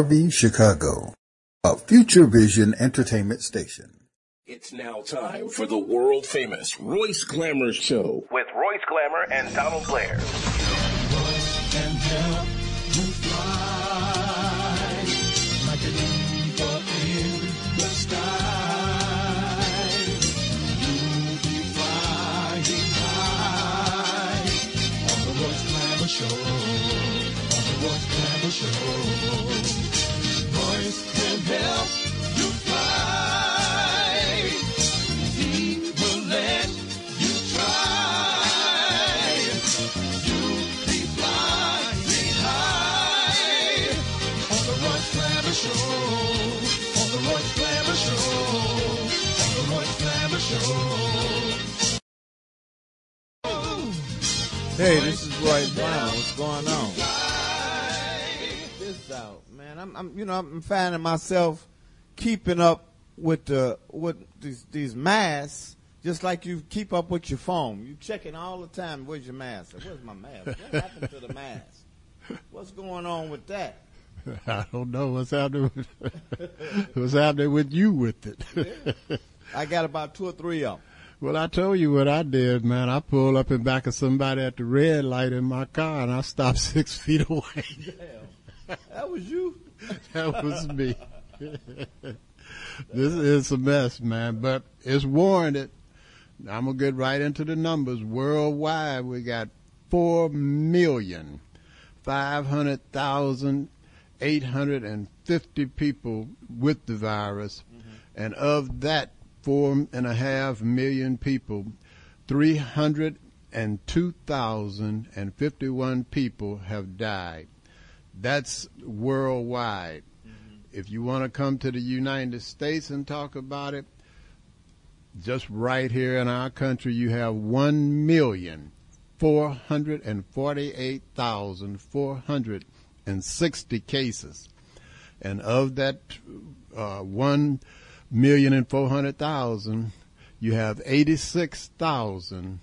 Harvey, Chicago, a Future Vision entertainment station. It's now time for the world famous Royce Glamour Show with Royce Glamour and Donald Blair. Hey, this is Roy Brown. What's going on? This out, man. I'm, I'm, you know, I'm finding myself keeping up with the with these these masks, just like you keep up with your phone. You checking all the time. Where's your mask? Where's my mask? What happened to the mask? What's going on with that? I don't know what's happening. With, what's happening with you with it? I got about two or three of them. Well, I told you what I did, man. I pulled up in back of somebody at the red light in my car, and I stopped six feet away. That was you. that was me. this is a mess, man, but it's warranted. I'm gonna get right into the numbers. Worldwide, we got four million five hundred thousand eight hundred and fifty people with the virus, mm-hmm. and of that four and a half million people, three hundred and two thousand and fifty-one people have died. That's worldwide. If you want to come to the United States and talk about it, just right here in our country, you have one million four hundred and forty-eight thousand four hundred and sixty cases, and of that uh, one million and four hundred thousand, you have eighty-six thousand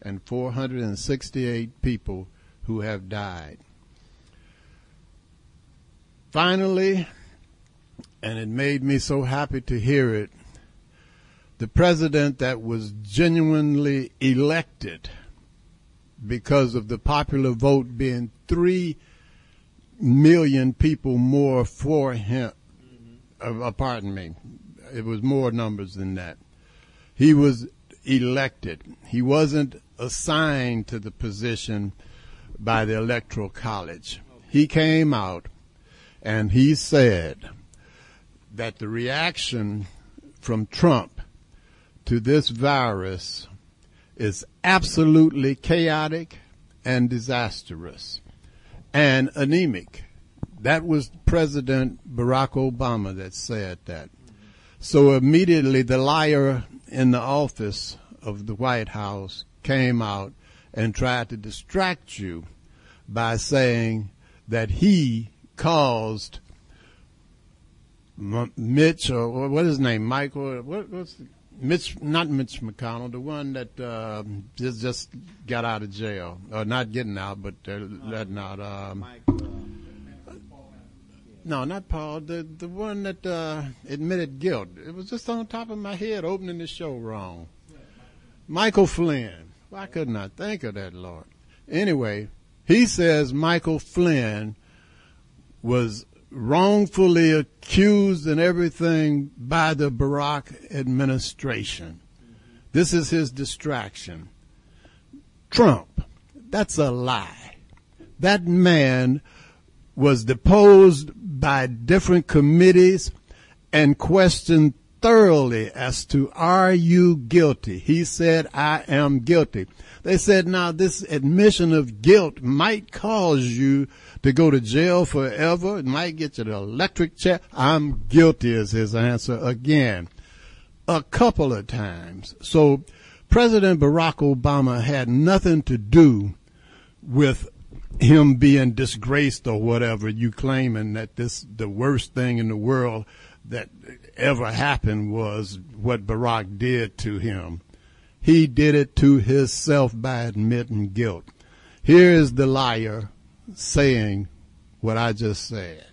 and four hundred and sixty-eight people who have died. Finally, and it made me so happy to hear it, the president that was genuinely elected because of the popular vote being three million people more for him. Uh, uh, pardon me. It was more numbers than that. He was elected. He wasn't assigned to the position by the Electoral College. He came out and he said that the reaction from Trump to this virus is absolutely chaotic and disastrous and anemic. That was President Barack Obama that said that. So immediately the liar in the office of the White House came out and tried to distract you by saying that he caused Mitch or what is his name, Michael? What, what's the, Mitch? Not Mitch McConnell, the one that uh, just just got out of jail, or not getting out, but uh, letting out. Um, no, not Paul. The the one that uh, admitted guilt. It was just on top of my head, opening the show wrong. Michael Flynn. Why couldn't I think of that, Lord? Anyway, he says Michael Flynn was wrongfully accused and everything by the Barack administration. This is his distraction. Trump, that's a lie. That man was deposed by different committees and questioned thoroughly as to are you guilty? He said, I am guilty. They said, now this admission of guilt might cause you to go to jail forever. It might get you the electric chair. I'm guilty is his answer again. A couple of times. So President Barack Obama had nothing to do with him being disgraced or whatever you claiming that this the worst thing in the world that ever happened was what Barack did to him. He did it to himself by admitting guilt. Here is the liar saying what I just said.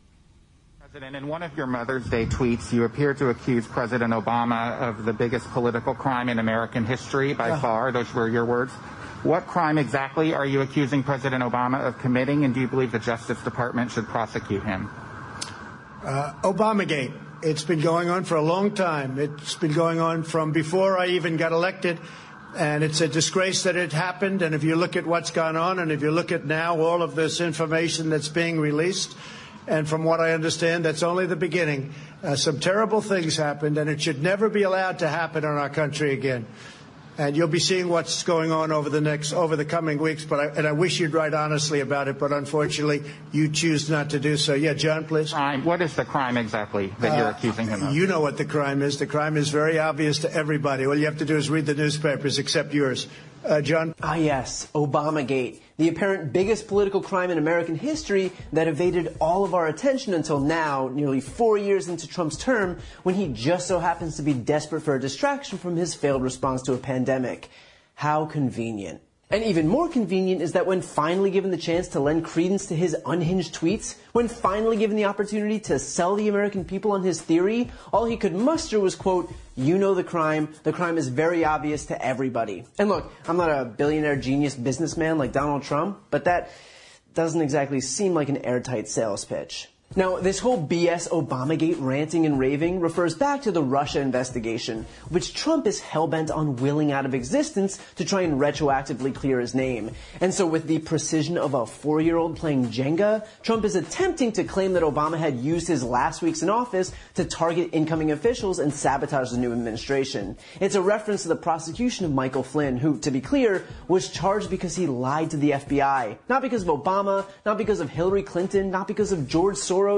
President, in one of your Mother's Day tweets, you appear to accuse President Obama of the biggest political crime in American history by Yeah. far. Those were your words. What crime exactly are you accusing President Obama of committing, and do you believe the Justice Department should prosecute him? Uh, Obamagate. It's been going on for a long time. It's been going on from before I even got elected. And it's a disgrace that it happened. And if you look at what's gone on, and if you look at now all of this information that's being released, and from what I understand, that's only the beginning. Uh, some terrible things happened, and it should never be allowed to happen in our country again. And you'll be seeing what's going on over the next, over the coming weeks. But I, and I wish you'd write honestly about it, but unfortunately, you choose not to do so. Yeah, John, please. Crime. What is the crime exactly that you're Uh, accusing him of? You know what the crime is. The crime is very obvious to everybody. All you have to do is read the newspapers, except yours. Uh, John? Ah, yes, Obamagate, the apparent biggest political crime in American history that evaded all of our attention until now, nearly four years into Trump's term, when he just so happens to be desperate for a distraction from his failed response to a pandemic. How convenient. And even more convenient is that when finally given the chance to lend credence to his unhinged tweets, when finally given the opportunity to sell the American people on his theory, all he could muster was, quote, you know the crime. The crime is very obvious to everybody. And look, I'm not a billionaire genius businessman like Donald Trump, but that doesn't exactly seem like an airtight sales pitch. Now, this whole BS Obamagate ranting and raving refers back to the Russia investigation, which Trump is hellbent on willing out of existence to try and retroactively clear his name. And so with the precision of a four-year-old playing Jenga, Trump is attempting to claim that Obama had used his last weeks in office to target incoming officials and sabotage the new administration. It's a reference to the prosecution of Michael Flynn, who, to be clear, was charged because he lied to the FBI. Not because of Obama, not because of Hillary Clinton, not because of George Soros,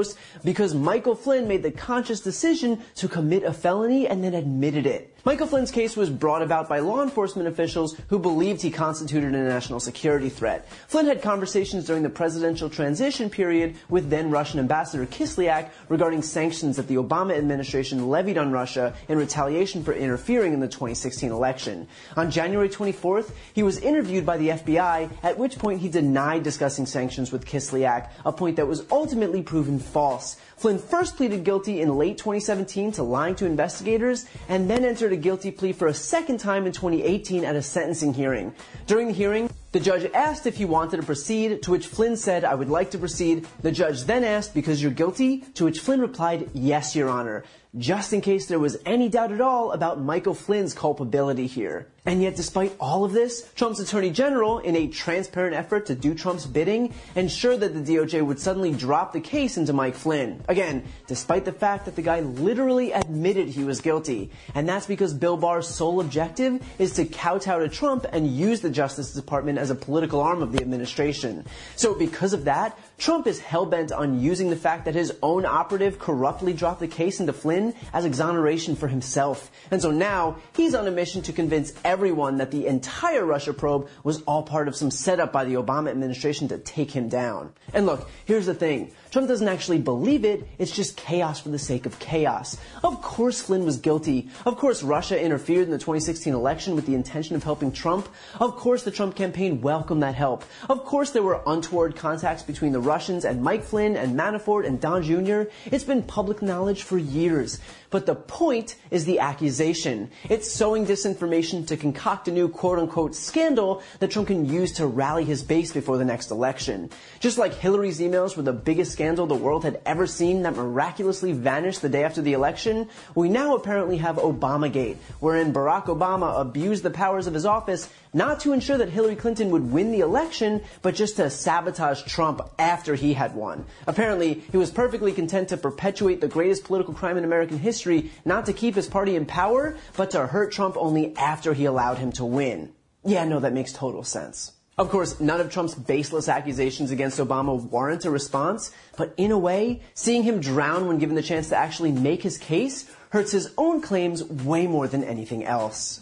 because Michael Flynn made the conscious decision to commit a felony and then admitted it. Michael Flynn's case was brought about by law enforcement officials who believed he constituted a national security threat. Flynn had conversations during the presidential transition period with then Russian Ambassador Kislyak regarding sanctions that the Obama administration levied on Russia in retaliation for interfering in the 2016 election. On January 24th, he was interviewed by the FBI, at which point he denied discussing sanctions with Kislyak, a point that was ultimately proven false. Flynn first pleaded guilty in late 2017 to lying to investigators and then entered a guilty plea for a second time in 2018 at a sentencing hearing. During the hearing, The judge asked if he wanted to proceed, to which Flynn said, I would like to proceed. The judge then asked, because you're guilty, to which Flynn replied, yes, your honor just in case there was any doubt at all about Michael Flynn's culpability here. And yet, despite all of this, Trump's Attorney General, in a transparent effort to do Trump's bidding, ensured that the DOJ would suddenly drop the case into Mike Flynn. Again, despite the fact that the guy literally admitted he was guilty. And that's because Bill Barr's sole objective is to kowtow to Trump and use the Justice Department as a political arm of the administration. So because of that, Trump is hell-bent on using the fact that his own operative corruptly dropped the case into Flynn as exoneration for himself. And so now, he's on a mission to convince everyone that the entire Russia probe was all part of some setup by the Obama administration to take him down. And look, here's the thing. Trump doesn't actually believe it, it's just chaos for the sake of chaos. Of course Flynn was guilty. Of course Russia interfered in the 2016 election with the intention of helping Trump. Of course the Trump campaign welcomed that help. Of course there were untoward contacts between the Russians and Mike Flynn and Manafort and Don Jr. It's been public knowledge for years. But the point is the accusation. It's sowing disinformation to concoct a new quote unquote scandal that Trump can use to rally his base before the next election. Just like Hillary's emails were the biggest scandal the world had ever seen that miraculously vanished the day after the election, we now apparently have Obamagate, wherein Barack Obama abused the powers of his office not to ensure that Hillary Clinton would win the election, but just to sabotage Trump after he had won. Apparently, he was perfectly content to perpetuate the greatest political crime in American history, not to keep his party in power, but to hurt Trump only after he allowed him to win. Yeah, no, that makes total sense. Of course, none of Trump's baseless accusations against Obama warrant a response, but in a way, seeing him drown when given the chance to actually make his case hurts his own claims way more than anything else.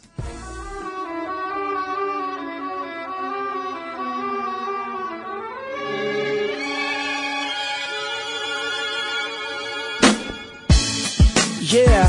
Yeah.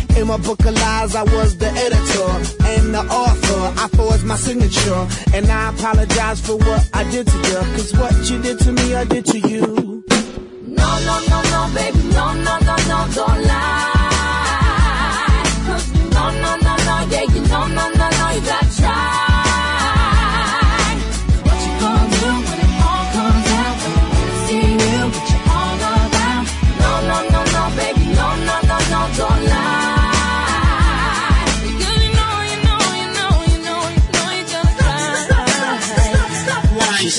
In my book of lies, I was the editor and the author. I forged my signature. And I apologize for what I did to you. Cause what you did to me, I did to you. No, no, no, no, baby, no, no, no, no, don't lie.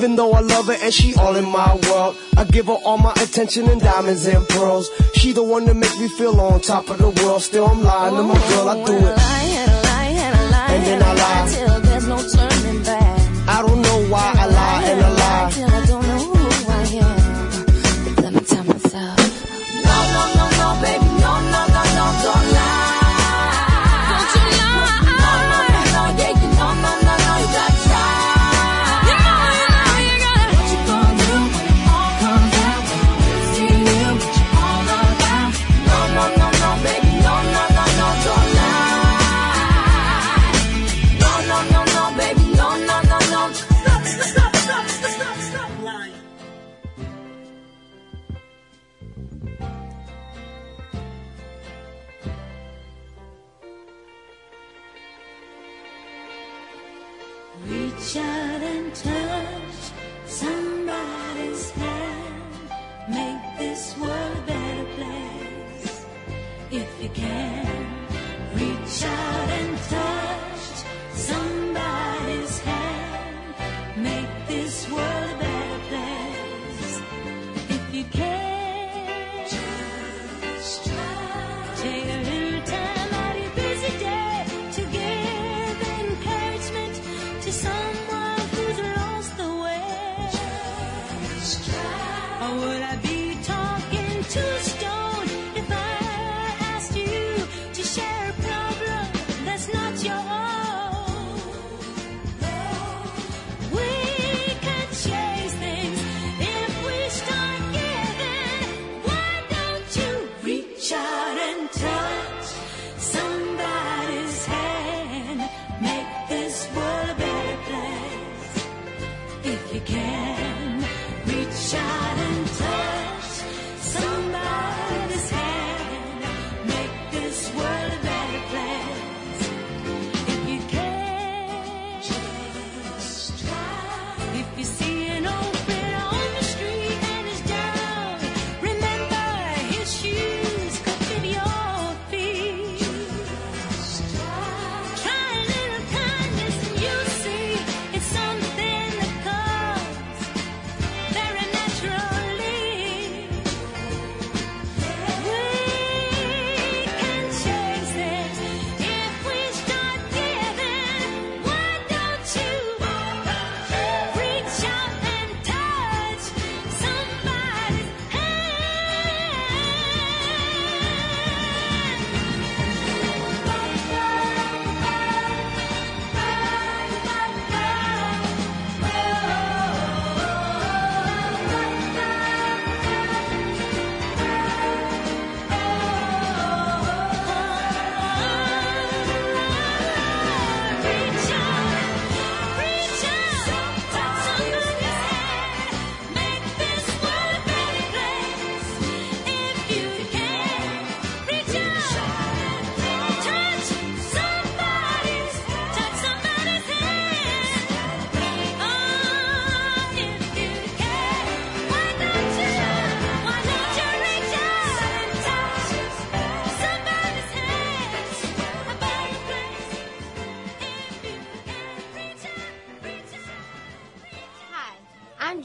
Even though I love her and she all in my world, I give her all my attention and diamonds and pearls. She the one that makes me feel on top of the world. Still I'm lying to my girl, I do it. And then I lie. I don't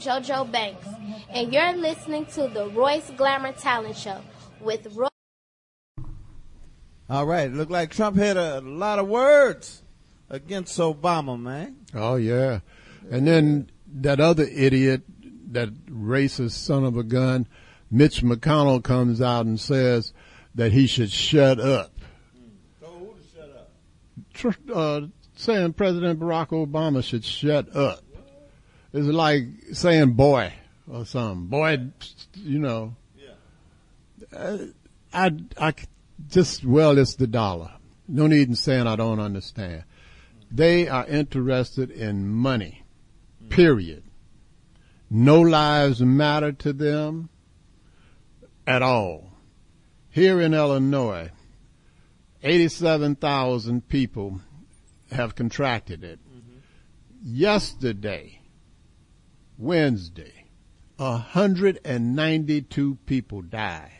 JoJo Banks, and you're listening to the Royce Glamour Talent Show with Roy. All right, look like Trump had a lot of words against Obama, man. Oh yeah, and then that other idiot, that racist son of a gun, Mitch McConnell comes out and says that he should shut up. Tr- Uh, saying President Barack Obama should shut up. It's like saying boy or something. Boy, you know. Uh, I, I just, well, it's the dollar. No need in saying I don't understand. They are interested in money, period. No lives matter to them at all. Here in Illinois, 87,000 people have contracted it. Yesterday, Wednesday, 192 people died.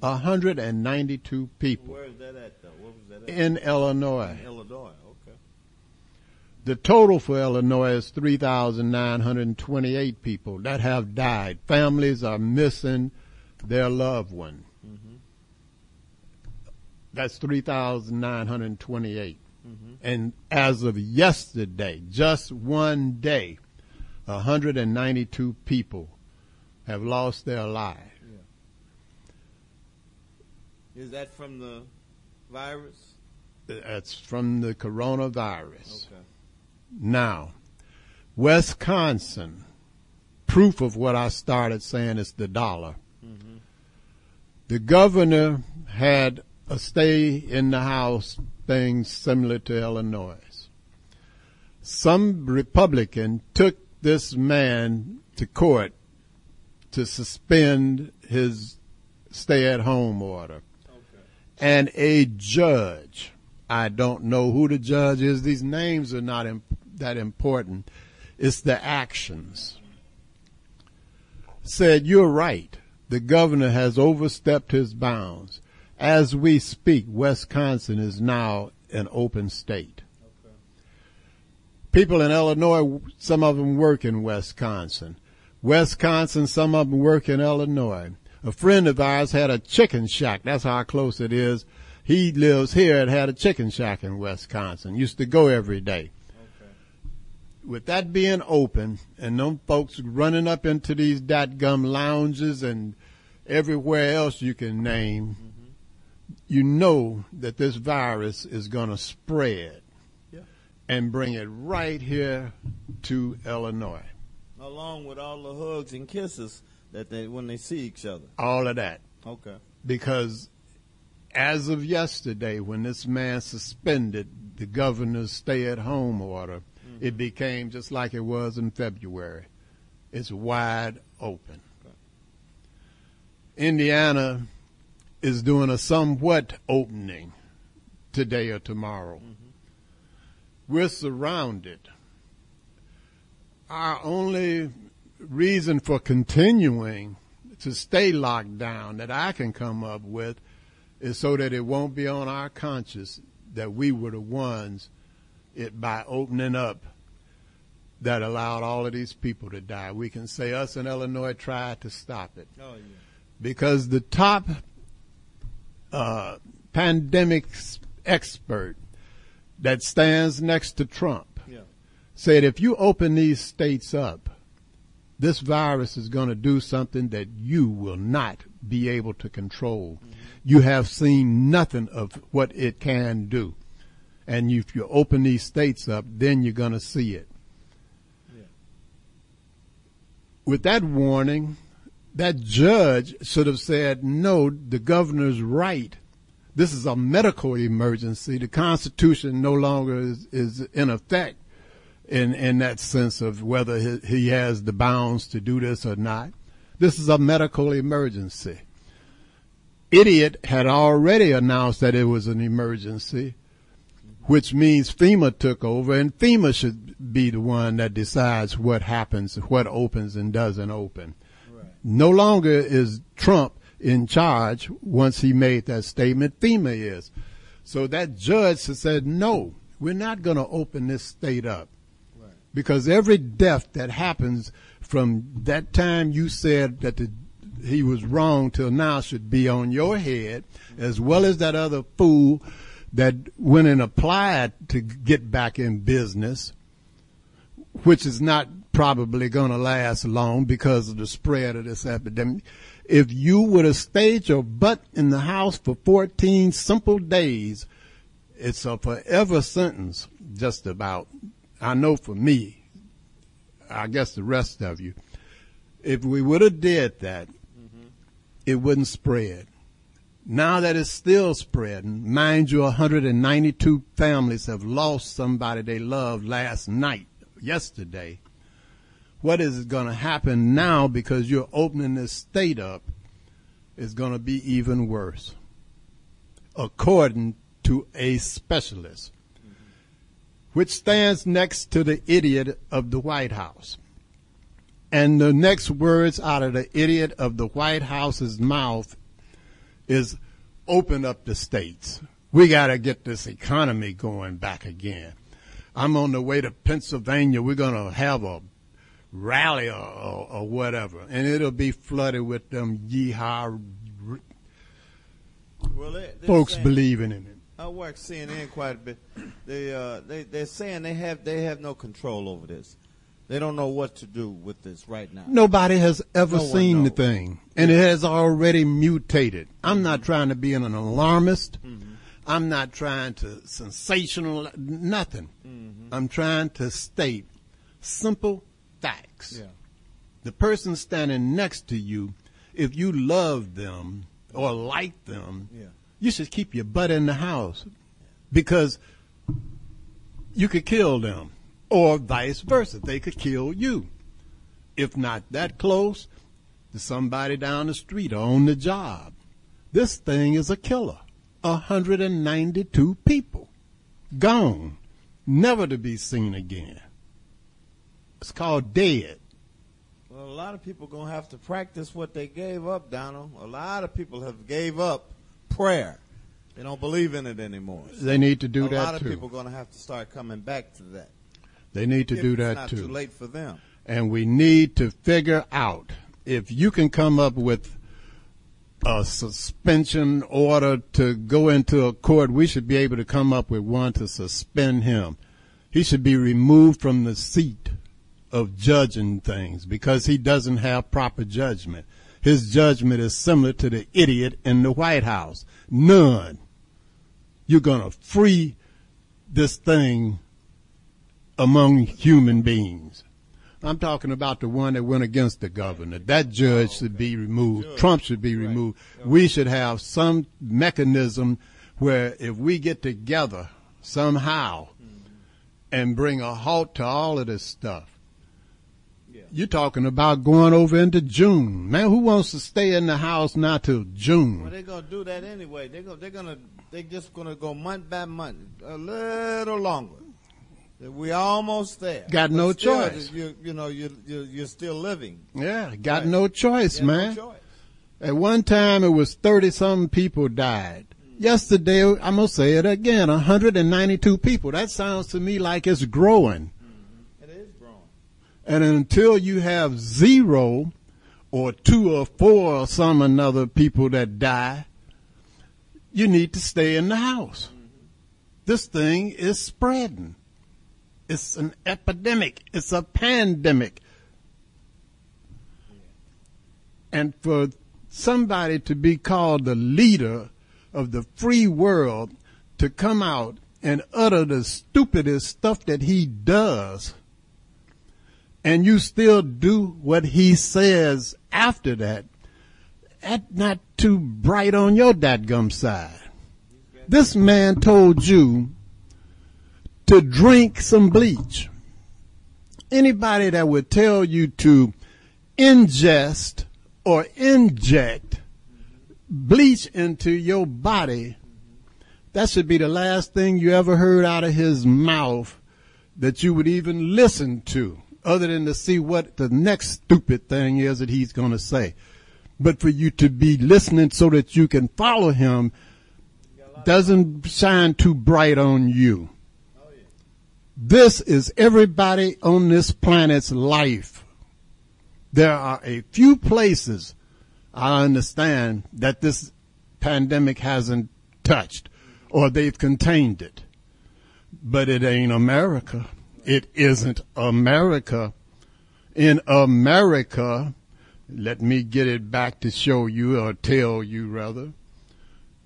192 people Where is that at, though? What was that at? in Illinois. Illinois, okay. The total for Illinois is 3,928 people that have died. Families are missing their loved one. Mm-hmm. That's 3,928. Mm-hmm. And as of yesterday, just one day, 192 people have lost their lives. Is that from the virus? That's from the coronavirus. Okay. Now, Wisconsin, proof of what I started saying is the dollar. Mm-hmm. The governor had a stay in the house thing similar to Illinois. Some Republican took this man to court to suspend his stay at home order. And a judge, I don't know who the judge is, these names are not, imp- that important. It's the actions. Said, you're right. The governor has overstepped his bounds. As we speak, Wisconsin is now an open state. People in Illinois, some of them work in Wisconsin. Wisconsin, some of them work in Illinois. A friend of ours had a chicken shack. That's how close it is. He lives here and had a chicken shack in Wisconsin. Used to go every day. Okay. With that being open and them folks running up into these dot gum lounges and everywhere else you can name, mm-hmm. you know that this virus is going to spread. And bring it right here to Illinois. Along with all the hugs and kisses that they when they see each other. All of that. Okay. because as of yesterday, when this man suspended the governor's stay at home order, it mm-hmm. became just like it was in February. It's wide open. Indiana is doing a somewhat opening today or tomorrow. Mm-hmm. We're surrounded. Our only reason for continuing to stay locked down that I can come up with is so that it won't be on our conscience that we were the ones it by opening up that allowed all of these people to die. We can say us in Illinois tried to stop it Oh yeah. because the top uh, pandemic expert that stands next to Trump Yeah. said if you open these states up, this virus is going to do something that you will not be able to control. Mm-hmm. You have seen nothing of what it can do. And if you open these states up, then you're going to see it. With that warning, that judge should have said, no, the governor's right. This is a medical emergency. The Constitution no longer is, is in effect in, in that sense of whether he, he has the bounds to do this or not. This is a medical emergency. Idiot had already announced that it was an emergency, which means FEMA took over and FEMA should be the one that decides what happens, what opens and doesn't open. No longer is Trump in charge once he made that statement. FEMA is. So that judge said, no, we're not going to open this state up because every death that happens from that time you said that the, he was wrong till now should be on your head, as well as that other fool that went and applied to get back in business, which is not probably going to last long because of the spread of this epidemic. If you would have stayed your butt in the house for 14 simple days, it's a forever sentence, just about. I know for me, I guess the rest of you, if we would have did that, mm-hmm. it wouldn't spread. Now that it's still spreading, mind you, 192 families have lost somebody they loved last night, yesterday. What is going to happen now because you're opening this state up is going to be even worse, according to a specialist which stands next to the idiot of the White House. And the next words out of the idiot of the White House's mouth is open up the states. We got to get this economy going back again. I'm on the way to Pennsylvania. We're going to have a rally or, or, or whatever, and it'll be flooded with them yeehaw Well, they, folks saying- believing in it. I work CNN quite a bit. They uh they they're saying they have they have no control over this. They don't know what to do with this right now. Nobody has ever No seen the thing, and it has already mutated. I'm not trying to be an alarmist. Mm-hmm. I'm not trying to sensational nothing. Mm-hmm. I'm trying to state simple facts. Yeah. The person standing next to you, if you love them or like them, Yeah. you should keep your butt in the house because you could kill them or vice versa. They could kill you. If not that close to somebody down the street or on the job. This thing is a killer. 192 people gone, never to be seen again. It's called dead. Well, a lot of people gonna have to practice what they gave up, Donald. A lot of people have gave up prayer. They don't believe in it anymore. They need to do a that too. A lot of too. people gonna have to start coming back to that. They need to If do it's that not too. Too late for them. and we need to figure out if you can come up with a suspension order to go into a court, we should be able to come up with one to suspend him. He should be removed from the seat of judging things because he doesn't have proper judgment. His judgment is similar to the idiot in the White House. None. You're going to free this thing among human beings. I'm talking about the one that went against the governor. That judge should be removed. Trump should be removed. We should have some mechanism where if we get together somehow and bring a halt to all of this stuff, you're talking about going over into June. Man, who wants to stay in the house now till June? Well, they're gonna do that anyway. They're gonna, they're gonna, they just gonna go month by month, a little longer. We almost there. Got But no still, choice. You, you know, you, you, you're still living. Yeah, got Right. no choice, Yeah, no man. choice. At one time, it was 30 some people died. Mm. Yesterday, I'm going to say it again 192 people. That sounds to me like it's growing. And until you have zero or two or four or some another people that die, you need to stay in the house. This thing is spreading. It's an epidemic. It's a pandemic. And for somebody to be called the leader of the free world to come out and utter the stupidest stuff that he does, and you still do what he says after that, that's not too bright on your dadgum side. This man told you to drink some bleach. Anybody that would tell you to ingest or inject bleach into your body, that should be the last thing you ever heard out of his mouth that you would even listen to, other than to see what the next stupid thing is that he's going to say. But for you to be listening so that you can follow him doesn't shine too bright on you. This is everybody on this planet's life. There are a few places I understand that this pandemic hasn't touched or they've contained it. But it ain't America. It isn't America. In America, let me get it back to show you or tell you rather.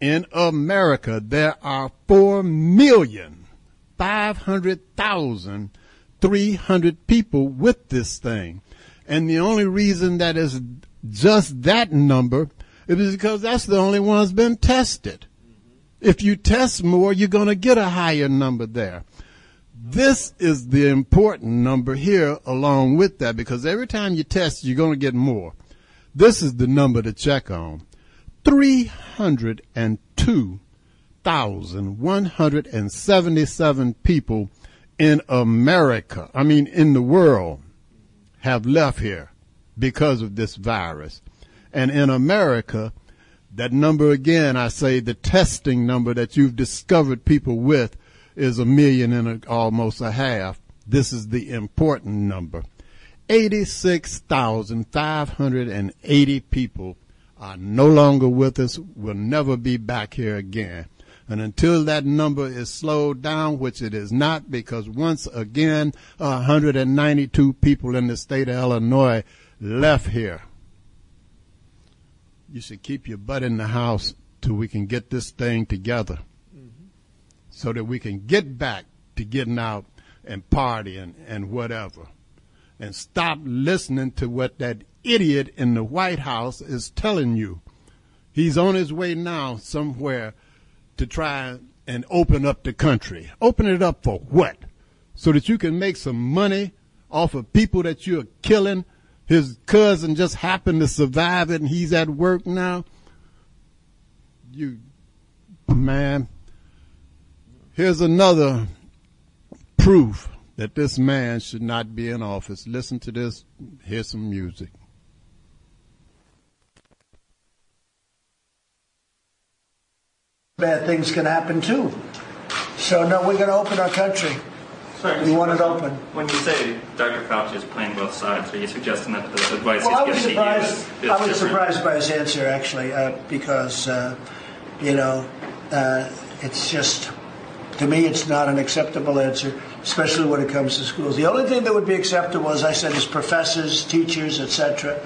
In America, there are four million five hundred thousand three hundred people with this thing. And the only reason that is just that number is because that's the only one that's been tested. If you test more, you're going to get a higher number there. This is the important number here along with that because every time you test, you're going to get more. This is the number to check on. 302,177 people in America, I mean in the world, have left here because of this virus. And in America, that number again, I say the testing number that you've discovered people with is a million and a, almost a half. This is the important number. 86,580 people are no longer with us, will never be back here again. And until that number is slowed down, which it is not, because once again, 192 people in the state of Illinois left here. You should keep your butt in the house till we can get this thing together so that we can get back to getting out and partying and whatever. And stop listening to what that idiot in the White House is telling you. He's on his way now somewhere to try and open up the country. Open it up for what? So that you can make some money off of people that you're killing. His cousin just happened to survive it and he's at work now. You, man, here's another proof that this man should not be in office. Listen to this. Hear some music. Bad things can happen too. So no, we're going to open our country. Sorry, We want it open. When you say Dr. Fauci is playing both sides, are you suggesting that the advice Well, I he's was giving to you surprised. is, is I was different? surprised by his answer actually, uh, because uh, you know uh, it's just to me it's not an acceptable answer, especially when it comes to schools. The only thing that would be acceptable, as I said, is professors, teachers, etc.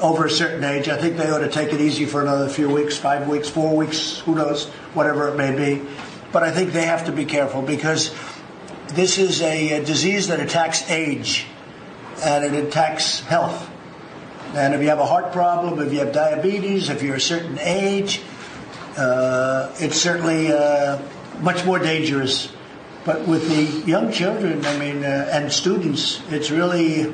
Over a certain age, I think they ought to take it easy for another few weeks, five weeks, four weeks, who knows, whatever it may be. But I think they have to be careful because this is a, a disease that attacks age and it attacks health. And if you have a heart problem, if you have diabetes, if you're a certain age, uh, it's certainly uh, much more dangerous. But with the young children, I mean, uh, and students, it's really,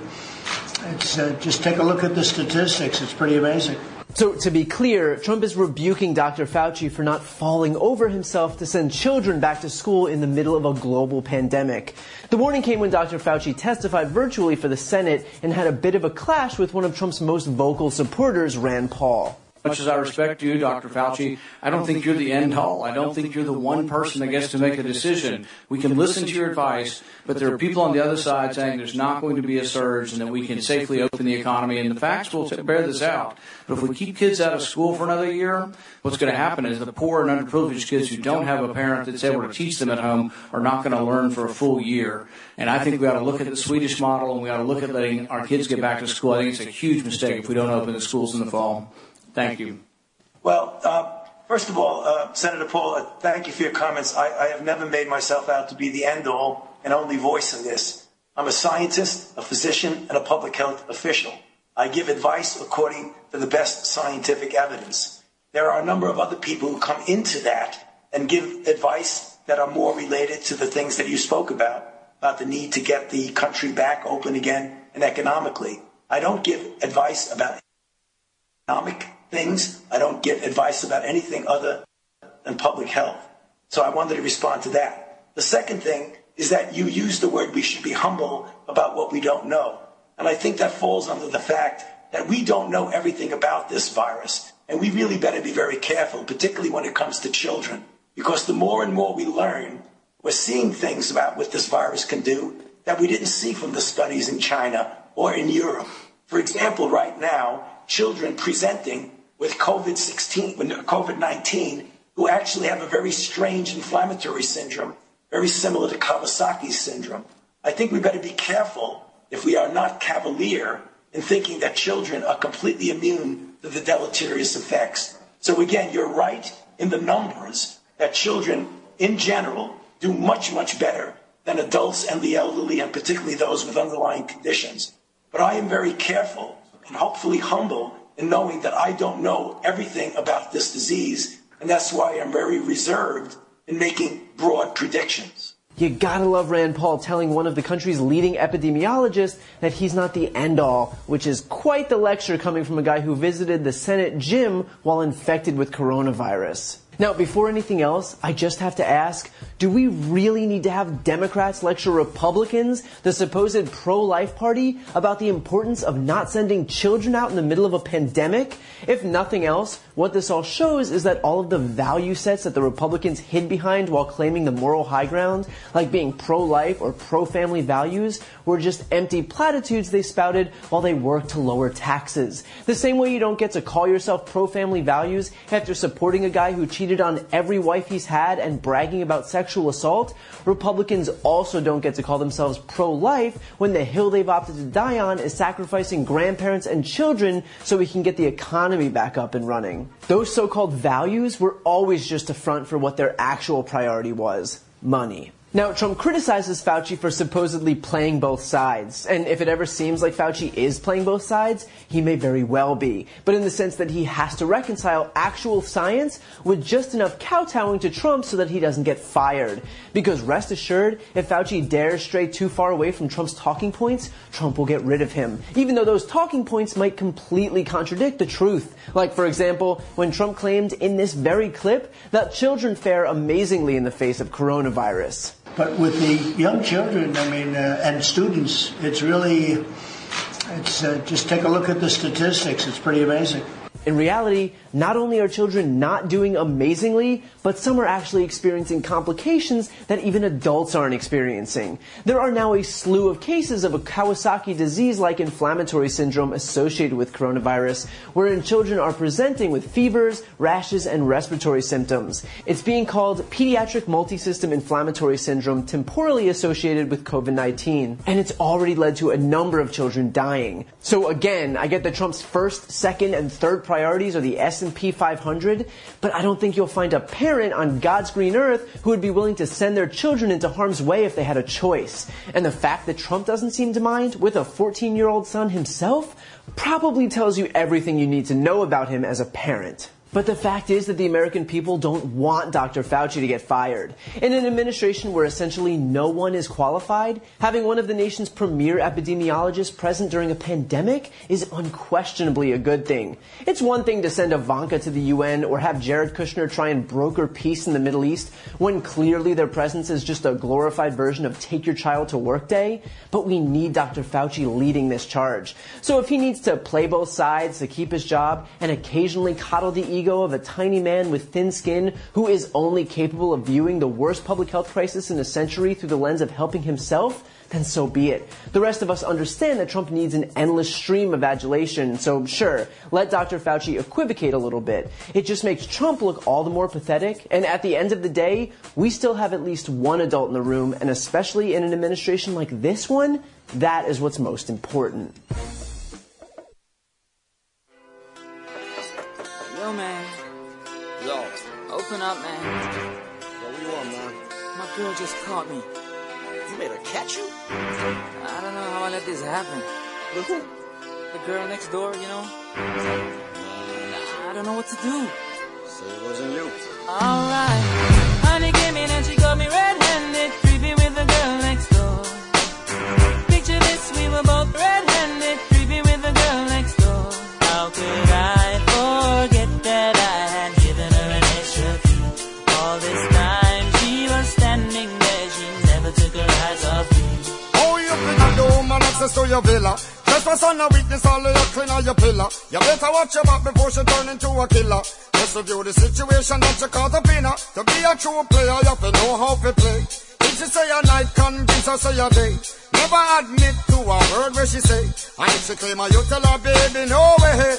it's uh, just take a look at the statistics. It's pretty amazing. So, to be clear, Trump is rebuking Dr. Fauci for not falling over himself to send children back to school in the middle of a global pandemic. The warning came when Dr. Fauci testified virtually for the Senate and had a bit of a clash with one of Trump's most vocal supporters, Rand Paul. Much as I respect you, Dr. Fauci, I don't think you're the end all. I don't think you're the one person that gets to make a decision. We can listen to your advice, but there are people on the other side saying there's not going to be a surge and that we can safely open the economy, and the facts will bear this out. But if we keep kids out of school for another year, what's going to happen is the poor and underprivileged kids who don't have a parent that's able to teach them at home are not going to learn for a full year. And I think we ought to look at the Swedish model and we ought to look at letting our kids get back to school. I think it's a huge mistake if we don't open the schools in the fall. Thank you. Well, uh, first of all, uh, Senator Paul, uh, thank you for your comments. I, I have never made myself out to be the end all and only voice in this. I'm a scientist, a physician, and a public health official. I give advice according to the best scientific evidence. There are a number of other people who come into that and give advice that are more related to the things that you spoke about, about the need to get the country back open again and economically. I don't give advice about economic things. I don't give advice about anything other than public health. So I wanted to respond to that. The second thing is that you use the word we should be humble about what we don't know. And I think that falls under the fact that we don't know everything about this virus. And we really better be very careful, particularly when it comes to children. Because the more and more we learn, we're seeing things about what this virus can do that we didn't see from the studies in China or in Europe. For example, right now, children presenting with COVID 16, COVID 19, who actually have a very strange inflammatory syndrome, very similar to Kawasaki's syndrome. I think we better be careful if we are not cavalier in thinking that children are completely immune to the deleterious effects. So again, you're right in the numbers that children in general do much, much better than adults and the elderly, and particularly those with underlying conditions. But I am very careful and hopefully humble in knowing that I don't know everything about this disease, and that's why I'm very reserved in making broad predictions. You gotta love Rand Paul telling one of the country's leading epidemiologists that he's not the end all, which is quite the lecture coming from a guy who visited the Senate gym while infected with coronavirus. Now, before anything else, I just have to ask, do we really need to have Democrats lecture Republicans, the supposed pro-life party, about the importance of not sending children out in the middle of a pandemic? If nothing else, what this all shows is that all of the value sets that the Republicans hid behind while claiming the moral high ground, like being pro-life or pro-family values, were just empty platitudes they spouted while they worked to lower taxes. The same way you don't get to call yourself pro-family values after supporting a guy who cheated on every wife he's had and bragging about sexual assault, Republicans also don't get to call themselves pro-life when the hill they've opted to die on is sacrificing grandparents and children so we can get the economy back up and running. Those so-called values were always just a front for what their actual priority was. Money. Now, Trump criticizes Fauci for supposedly playing both sides. And if it ever seems like Fauci is playing both sides, he may very well be. But in the sense that he has to reconcile actual science with just enough kowtowing to Trump so that he doesn't get fired. Because rest assured, if Fauci dares stray too far away from Trump's talking points, Trump will get rid of him. Even though those talking points might completely contradict the truth. Like, for example, when Trump claimed in this very clip that children fare amazingly in the face of coronavirus. But with the young children, I mean, uh, and students, it's really, it's uh, just take a look at the statistics. It's pretty amazing. In reality, not only are children not doing amazingly, but some are actually experiencing complications that even adults aren't experiencing. There are now a slew of cases of a Kawasaki disease like inflammatory syndrome associated with coronavirus, wherein children are presenting with fevers, rashes, and respiratory symptoms. It's being called pediatric multisystem inflammatory syndrome temporally associated with COVID-19, and it's already led to a number of children dying. So again, I get that Trump's first, second, and third priorities are the S&P 500, but I don't think you'll find a parent on God's green earth who would be willing to send their children into harm's way if they had a choice. And the fact that Trump doesn't seem to mind with a 14-year-old son himself probably tells you everything you need to know about him as a parent. But the fact is that the American people don't want Dr. Fauci to get fired. In an administration where essentially no one is qualified, having one of the nation's premier epidemiologists present during a pandemic is unquestionably a good thing. It's one thing to send Ivanka to the UN or have Jared Kushner try and broker peace in the Middle East when clearly their presence is just a glorified version of take your child to work day, but we need Dr. Fauci leading this charge. So if he needs to play both sides to keep his job and occasionally coddle the ego of a tiny man with thin skin who is only capable of viewing the worst public health crisis in a century through the lens of helping himself, then so be it. The rest of us understand that Trump needs an endless stream of adulation, so sure, let Dr. Fauci equivocate a little bit. It just makes Trump look all the more pathetic, and at the end of the day, we still have at least one adult in the room, and especially in an administration like this one, that is what's most important. Yo, man. Yo, Open up, man. what do you want, man? My girl just caught me. You made her catch you? I don't know how I let this happen. With who? The girl next door, you know? I don't know what to do. Say it wasn't you. Alright. Honey came in and she got me red-handed, villa. Trespass on a weakness, all of your clean on your pillar. You better watch your back before she turn into a killer. Just review the situation that you call the winner. To be a true player, you have to know how to play. If she say a night, convince her say a day. Never admit to a word where she say. And if she claim her, you tell her, baby, no way.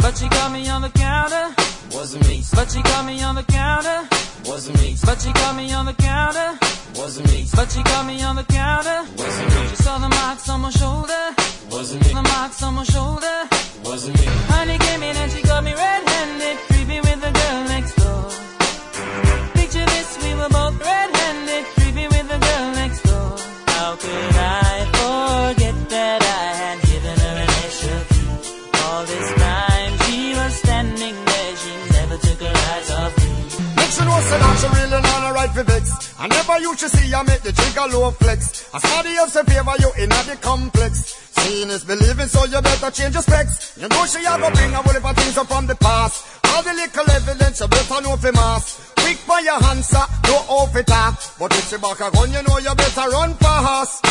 But she got me on the counter. Wasn't me. But she caught me on the counter. Wasn't me. But she caught me on the counter. Wasn't me. But she caught me on the counter. Wasn't me. She saw the marks on my shoulder. Wasn't me. The marks on my shoulder. Wasn't me. Honey came in and she got me red-handed, for vex. I never used to see I make the trigger low flex. As somebody else in favor you in the complex. Seeing is believing, so you better change your specs. You know she a go bring a whole heap of things up from the past. All the little evidence you better know for mass. Quick by your answer, no off it talk. But if she back a gun, you know you better run fast.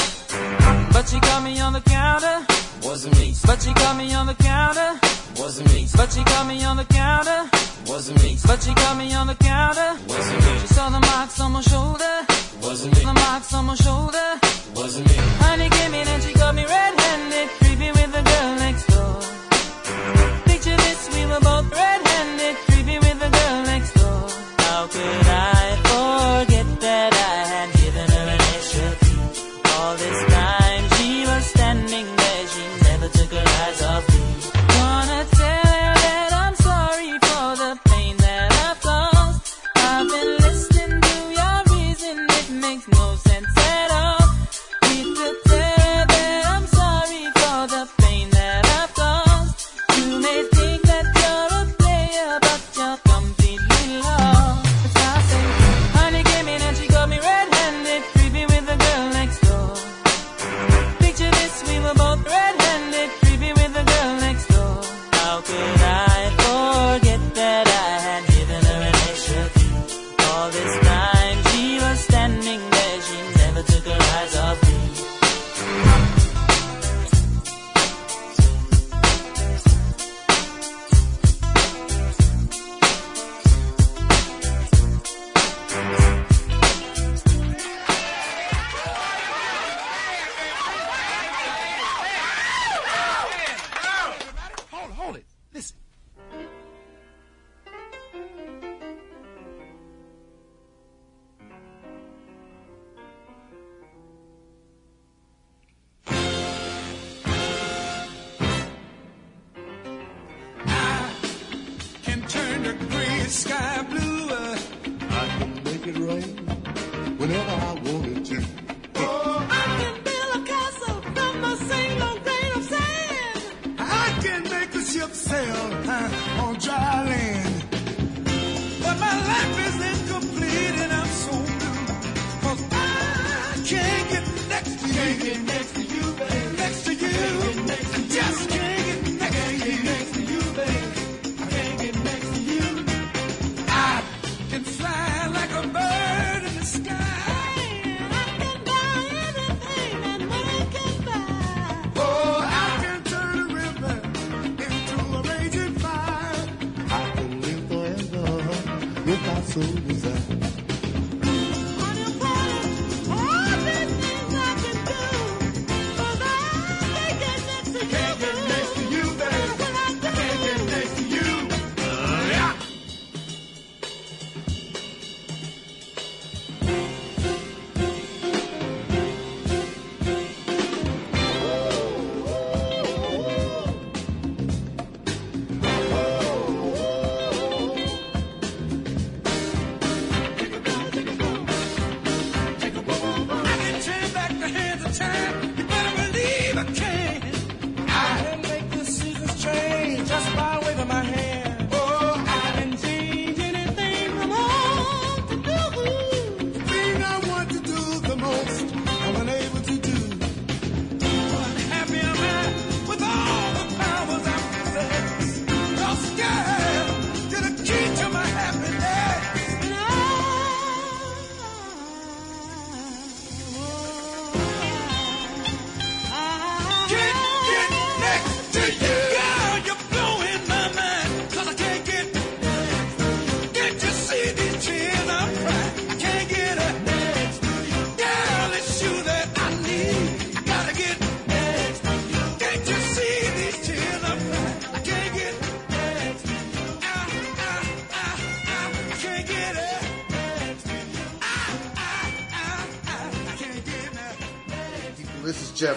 But she caught me on the counter. Wasn't me. But she caught me on the counter. Wasn't me. But she caught me on the counter. Wasn't me. But she caught me on the counter. Wasn't me. She saw the marks on my shoulder. Wasn't me. The marks on my shoulder. Wasn't me. Honey came in and she got me red-handed,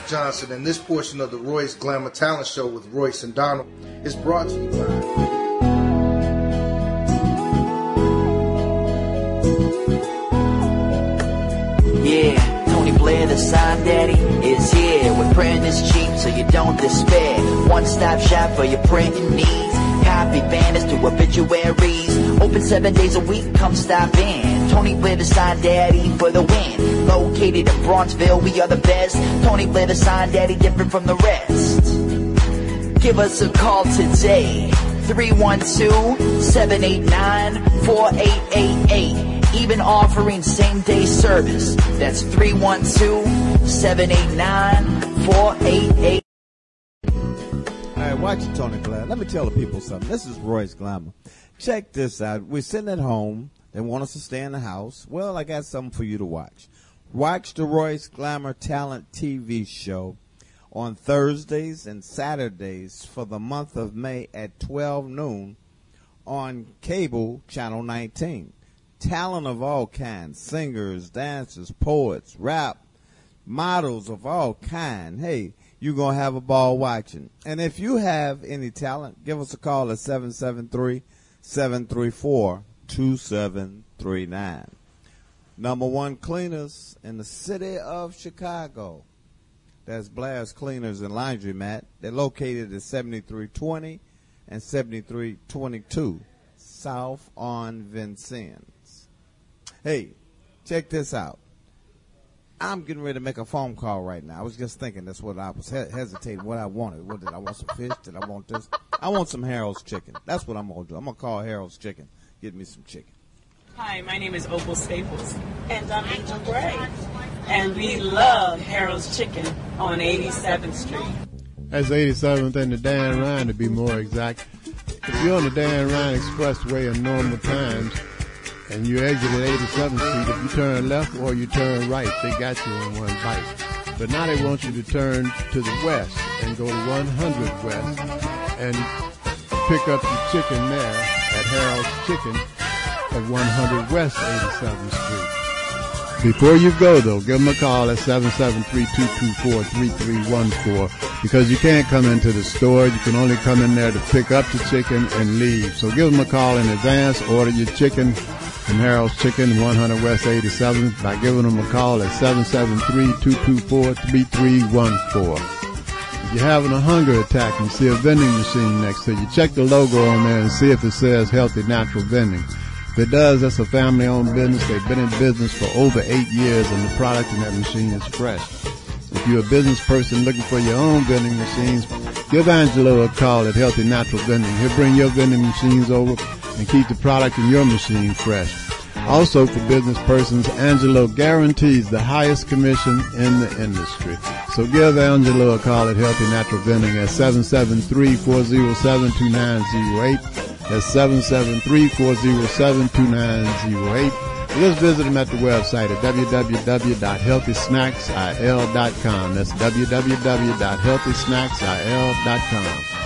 Johnson, and this portion of the Royce Glamour Talent Show with Royce and Donald is brought to you by. Yeah, Tony Blair, the sign daddy, is here. With printing is cheap, so you don't despair. One stop shop for your printing needs. Copy banners to obituaries. Open seven days a week, come stop in. Tony Blair, the sign daddy, for the win. Located in Bronzeville, we are the best. Tony Blair, the sign daddy, different from the rest. Give us a call today. 312-789-4888. Even offering same day service. That's 312-789-4888. All right, watch it, Tony Blair. Let me tell the people something. This is Royce Glamour. Check this out. We're sitting at home. They want us to stay in the house. Well, I got something for you to watch. Watch the Royce Glamour Talent TV show on Thursdays and Saturdays for the month of May at 12 noon on cable channel 19. Talent of all kinds, singers, dancers, poets, rap, models of all kind. Hey, you're going to have a ball watching. And if you have any talent, give us a call at 773-734-2739. Number one cleaners in the city of Chicago. That's Blair's Cleaners and Laundromat. They're located at 7320 and 7322 South on Vincennes. Hey, check this out. I'm getting ready to make a phone call right now. I was just thinking that's what I was he- hesitating. What I wanted. What did I want? Some fish? Did I want this? I want some Harold's chicken. That's what I'm gonna do. I'm gonna call Harold's chicken. Get me some chicken. Hi, my name is Opal Staples. And I'm Angel Gray. And we love Harold's Chicken on 87th Street. That's 87th and the Dan Ryan to be more exact. If you're on the Dan Ryan Expressway in normal times and you exit at 87th Street, if you turn left or you turn right, they got you in one bite. But now they want you to turn to the west and go to 100 West and pick up your chicken there at Harold's Chicken at 100 West 87th Street. Before you go though, give them a call at 773-224-3314 because you can't come into the store. You can only come in there to pick up the chicken and leave. So give them a call in advance. Order your chicken from Harold's Chicken, 100 West 87th by giving them a call at 773-224-3314. If you're having a hunger attack and see a vending machine next to you, check the logo on there and see if it says healthy natural vending. If it does, that's a family owned business. They've been in business for over eight years and the product in that machine is fresh. If you're a business person looking for your own vending machines, give Angelo a call at Healthy Natural Vending. He'll bring your vending machines over and keep the product in your machine fresh. Also for business persons, Angelo guarantees the highest commission in the industry. So give Angelo a call at Healthy Natural Vending at 773-407-2908. That's 773-407-2908. Just visit them at the website at www.healthysnacksil.com. That's www.healthysnacksil.com.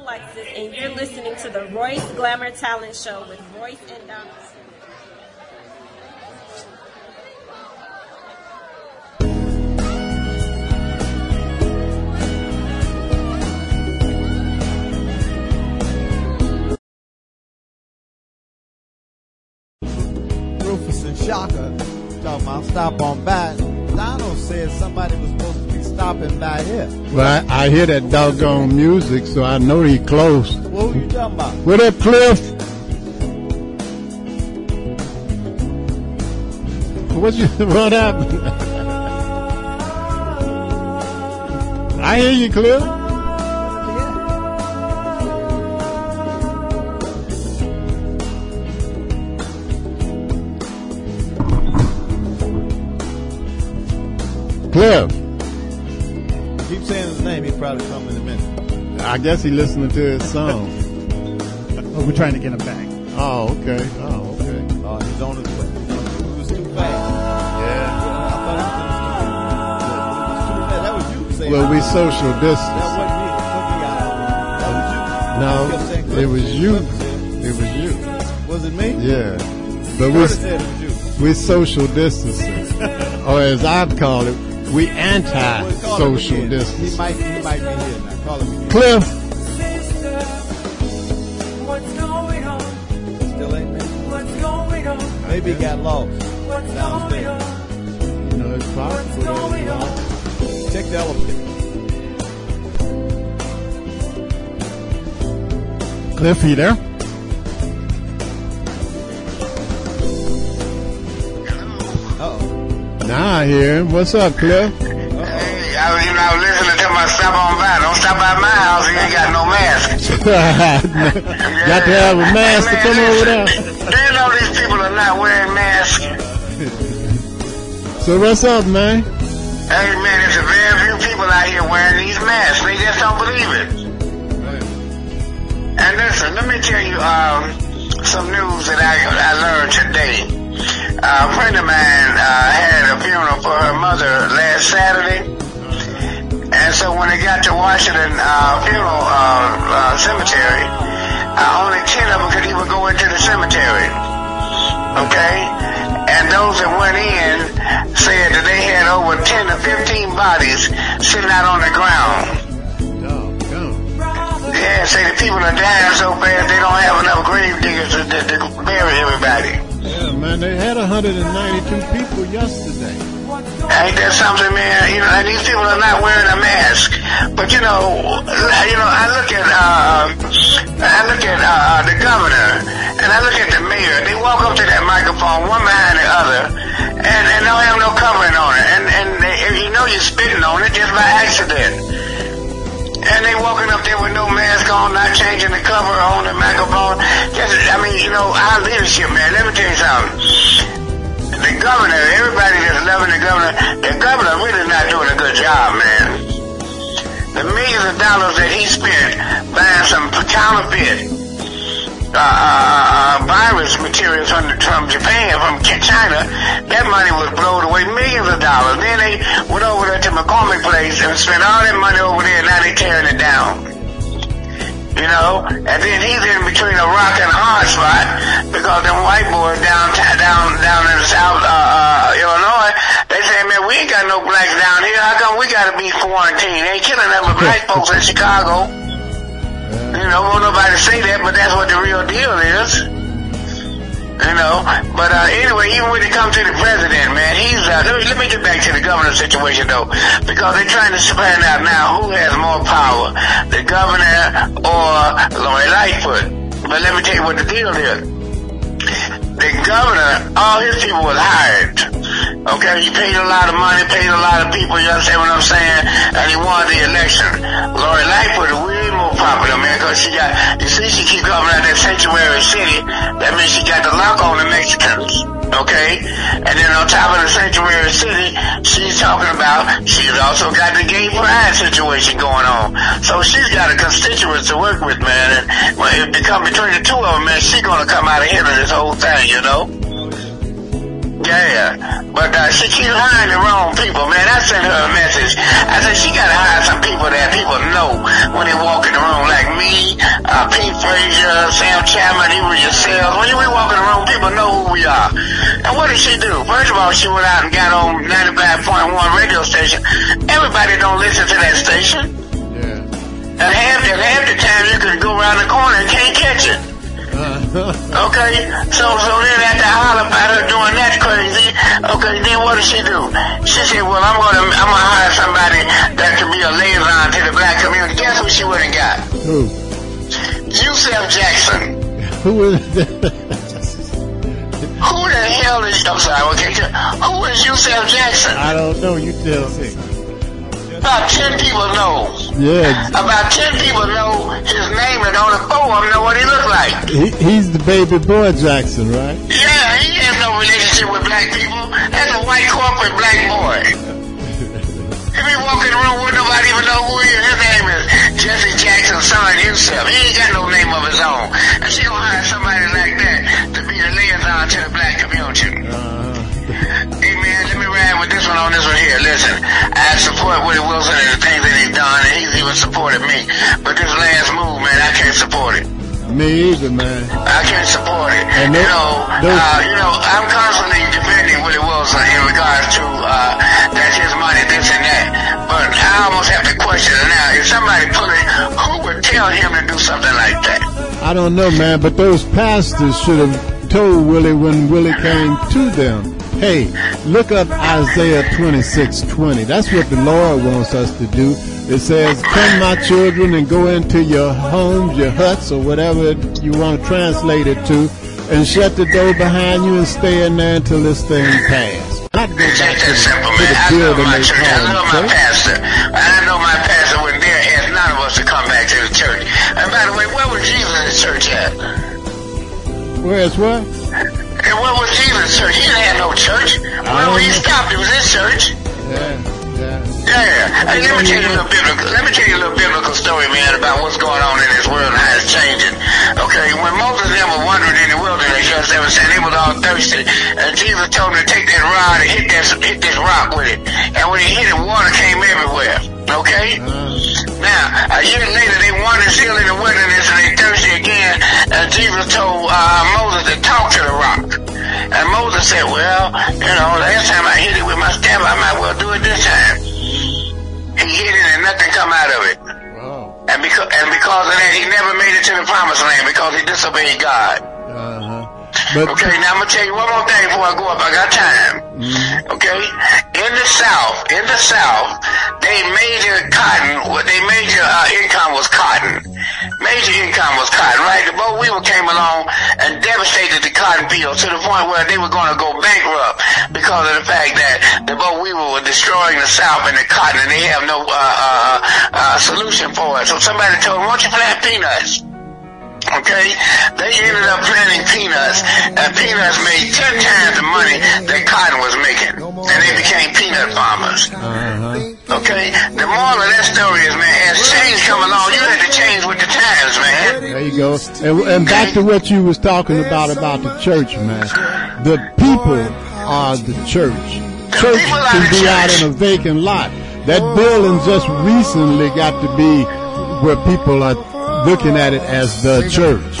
Alexis, and you're listening to the Royce Glamour Talent Show with Royce and Donald. Rufus and Shaka talking about stop on But I, I hear that doggone music, so I know he close. What were you talking about? Where that Cliff? What you what happened? I hear you, Cliff. Cliff. I guess he listening to his song. Oh, we're trying to get him back. Oh, okay. Oh, okay. Oh, he's on his way. He was too fast. Yeah. I thought he was too fast. That was you saying. Well, we social distance. That wasn't me. That was you. That was you. No, it was you. It was you. Was it me? Yeah. But we, Curtis said it you. we social distancing. or as I've called it, we Well, call him anti-social again. distance. He might, he might be here now. Call him again. Cliff. Maybe he got lost. You know, it's possible. It Check the elevator. Cliff, you there? Now I hear him. What's up, Cliff? Ain't got no mask. Got to have a mask to come over there. You know these people are not wearing masks? So what's up, man? Hey man, there's a very few people out here wearing these masks. They just don't believe it. And listen, let me tell you um, some news that I, I learned today. Uh, a friend of mine uh, had a funeral for her mother last Saturday. And so when they got to Washington uh, Funeral uh, uh, Cemetery, uh, only 10 of them could even go into the cemetery. Okay? And those that went in said that they had over 10 to 15 bodies sitting out on the ground. Yeah, say the people are dying so bad they don't have enough grave diggers to, to, to bury everybody. Yeah, man, they had 192 people yesterday. Ain't that something, man? You know, and these people are not wearing a mask. But you know, you know, I look at, uh, I look at uh, the governor, and I look at the mayor. They walk up to that microphone, one behind the other, and and don't have no covering on it, and and you know you're spitting on it just by accident. And they walking up there with no mask on, not changing the cover on the microphone. Just, I mean, you know, our leadership, man. Let me tell you something the governor, everybody that's loving the governor, the governor really not doing a good job, man. The millions of dollars that he spent buying some counterfeit uh, uh, virus materials from, from Japan, from China, that money was blown away millions of dollars. Then they went over there to McCormick Place and spent all that money over there, and now they're tearing it down. You know, and then he's in between a rock and a hard spot because them white boys down down down in South uh, uh, Illinois, they say, man, we ain't got no blacks down here. How come we got to be quarantined? They ain't killing them black folks in Chicago. You know, won't nobody say that, but that's what the real deal is. You know, but uh, anyway, even when it comes to the president, man, he's. Uh, let me let me get back to the governor situation though, because they're trying to find out now who has more power, the governor or Lori Lightfoot. But let me tell you what the deal is. The governor, all his people was hired. Okay, he paid a lot of money, paid a lot of people, you understand what I'm saying? And he won the election. Lori Lightfoot is way more popular, man, because she got, you see, she keep coming out that sanctuary city. That means she got the lock on the Mexicans. Okay? And then on top of the sanctuary city, she's talking about, she's also got the gay pride situation going on. So she's got a constituents to work with, man. And when it become between the two of them, man, she's gonna come out ahead of this whole thing, you know? Yeah, but uh, she keeps hiring the wrong people, man. I sent her a message. I said she gotta hire some people that people know when they walk in the room, like me, uh, Pete Frazier, Sam Chapman, even yourself. When we walk in the room, people know who we are. And what did she do? First of all, she went out and got on 95.1 radio station. Everybody don't listen to that station. Yeah. And half, and half the time you can go around the corner and can't catch it. Okay, so so then after I holler about her doing that crazy, okay, then what did she do? She said, well, I'm gonna I'm gonna hire somebody that can be a liaison to the black community. Guess who she went and got? Who? Yusef Jackson. Who is Who the hell is? I'm sorry. Okay, who is Yusef Jackson? I don't know. You tell me. About ten people know. Yeah, About ten people know his name, and only four of them know what he look like. he, he's the baby boy Jackson, right? Yeah, he has no relationship with black people. That's a white corporate black boy. He be walking around with nobody even know who he is. His name is Jesse Jackson, son himself. He ain't got no name of his own. And she gonna hire somebody like that to be the liaison to the black community. Uh-huh. Hey with this one on this one here. Listen, I support Woody Wilson and the things that he's done, and he's even supported me. But this last move, man, I can't support it. Me either, man. I can't support it. And you know, those- uh, you know, I'm constantly defending Willie Wilson in regards to uh, that's his money, this and that. But I almost have to question it now. If somebody put it, who would tell him to do something like that? I don't know, man, but those pastors should have told Willie when Willie came to them, hey, look up Isaiah 26, 20. That's what the Lord wants us to do. It says, come my children and go into your homes, your huts, or whatever you want to translate it to, and shut the door behind you and stay in there until this thing passes. to go back just to simple, to the I love building my they church. I call love it my church. pastor. I know my pastor wouldn't dare ask none of us to come back to the church. And by the way, where was Jesus in the church at? Where's what? And where was Jesus' church? He didn't have no church. Wherever he stopped, it was his church. Yeah, yeah. Hey, let me tell you a little biblical. Let me tell you a little biblical story, man, about what's going on in this world and how it's changing. Okay, when Moses and them were wandering in the wilderness, you understand what I'm saying? They was all thirsty, and Jesus told them to take that rod and hit that hit this rock with it. And when he hit it, water came everywhere. Okay. Uh-huh. Now, a year later, they wandered still in the wilderness and they thirsty again. And Jesus told uh, Moses to talk to the rock. And Moses said, well, you know, last time I hit it with my staff, I might well do it this time. He hit it and nothing come out of it. And because, and because of that, he never made it to the promised land because he disobeyed God. Uh-huh. okay, now I'm gonna tell you one more thing before I go up. I got time. Mm-hmm. Okay, in the South, in the South, they major cotton. What they major uh, income was cotton. Major income was cotton, right? The boll weevil came along and devastated the cotton fields to the point where they were going to go bankrupt because of the fact that the boll weevil was destroying the South and the cotton, and they have no uh, uh, uh, solution for it. So somebody told them, "Why don't you plant peanuts?" Okay, they ended up planting peanuts, and peanuts made ten times the money that cotton was making, and they became peanut farmers. Uh-huh. Okay, the moral of that story is, man, as change come along, you have to change with the times, man. There you go. And, and back to what you was talking about about the church, man. The people are the church. Church can be out in a vacant lot. That building just recently got to be where people are looking at it as the church.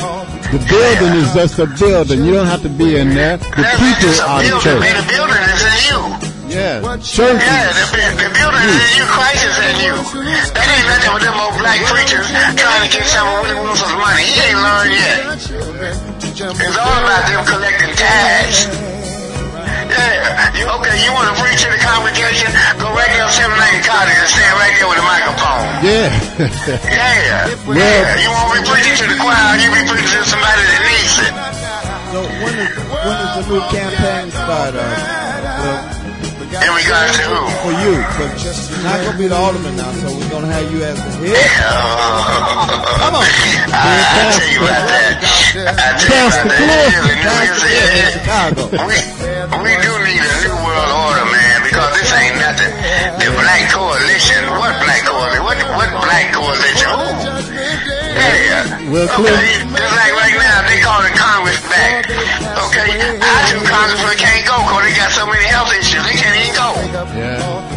The building is just a building. You don't have to be in there. The people are the church. The building is in you. Yeah, church. Yeah, the, the building is in you. Christ is in you. That ain't nothing with them old black preachers trying to get some of Willie Wilson's money. He ain't learned yet. It's all about them collecting tax. Yeah. You, okay, you want to preach to the congregation? Go right there on 790 Cottage and stand right there with a microphone. Yeah. Yeah. Well- yeah. You want to be preaching to the choir. You be preaching to somebody that needs it. So when is when is the new campaign start? Uh, Cliff? In regards to who? For you, because you're not gonna be the alderman now, so we're gonna have you as the head. Come on. I, I tell you about that. I tell you about that. Chicago. We, we do need a new world order, man, because this ain't nothing. The black coalition, what black coalition? What, what black coalition? Who? Yeah. Well, Okay, just like right now, they calling Congress back. Okay, our two congressmen can't go because they got so many health issues. They can't even go. Yeah.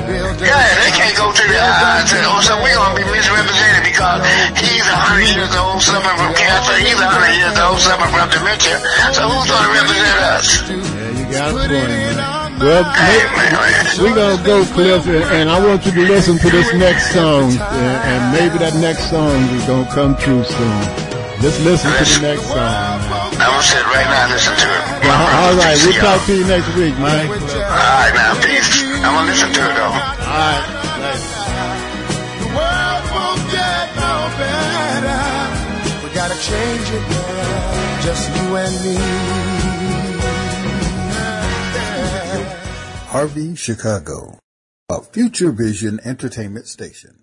Yeah, they can't go to the, uh, to, oh, so we're gonna be misrepresented because he's a hundred years old suffering from cancer, he's a hundred years old suffering from dementia. So who's gonna represent us? Yeah, you got a point. Well, we're gonna go, Cliff, and, I want you to listen to this next song, and, and maybe that next song is gonna come true soon. Just listen to the next song. I'm gonna sit right now and listen to it. Well, all right, we'll talk to you next week, man. Alright now, peace. I'm gonna listen to it though. All right. The world won't get no better. We gotta change it, yeah. Just you and me. Harvey, Chicago, a Future Vision entertainment station.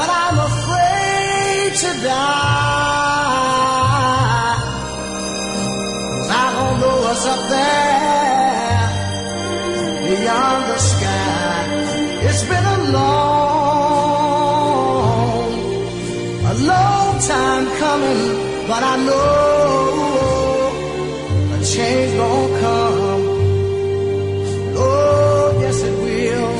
but I'm afraid to die. Cause I don't know what's up there beyond the sky. It's been a long, a long time coming, but I know a change won't come. Oh, yes it will.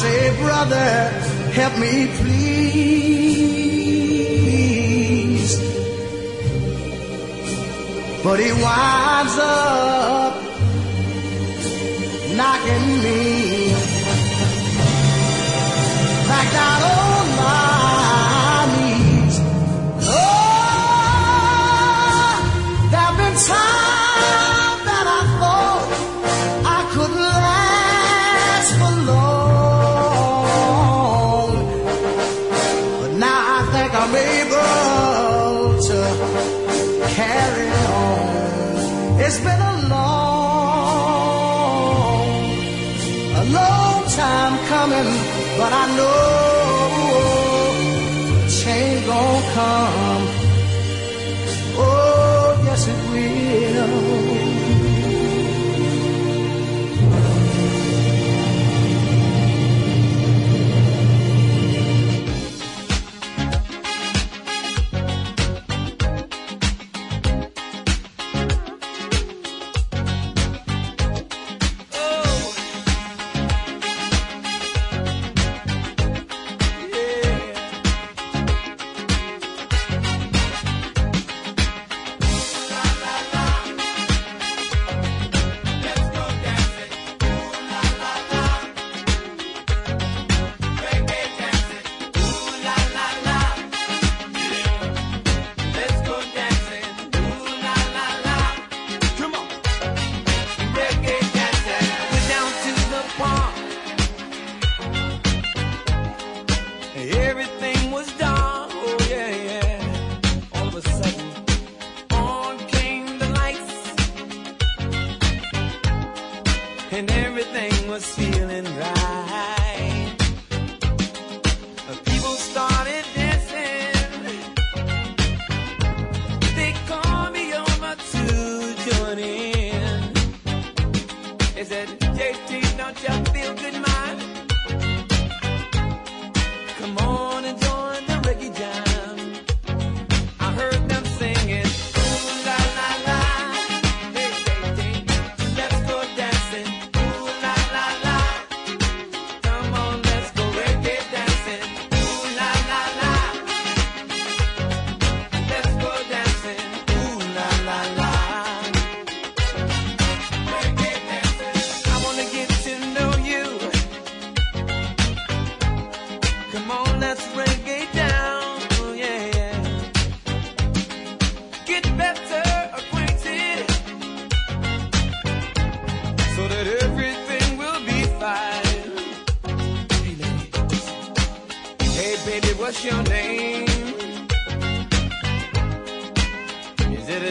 say, brother, help me please. But he winds up.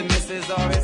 the misses are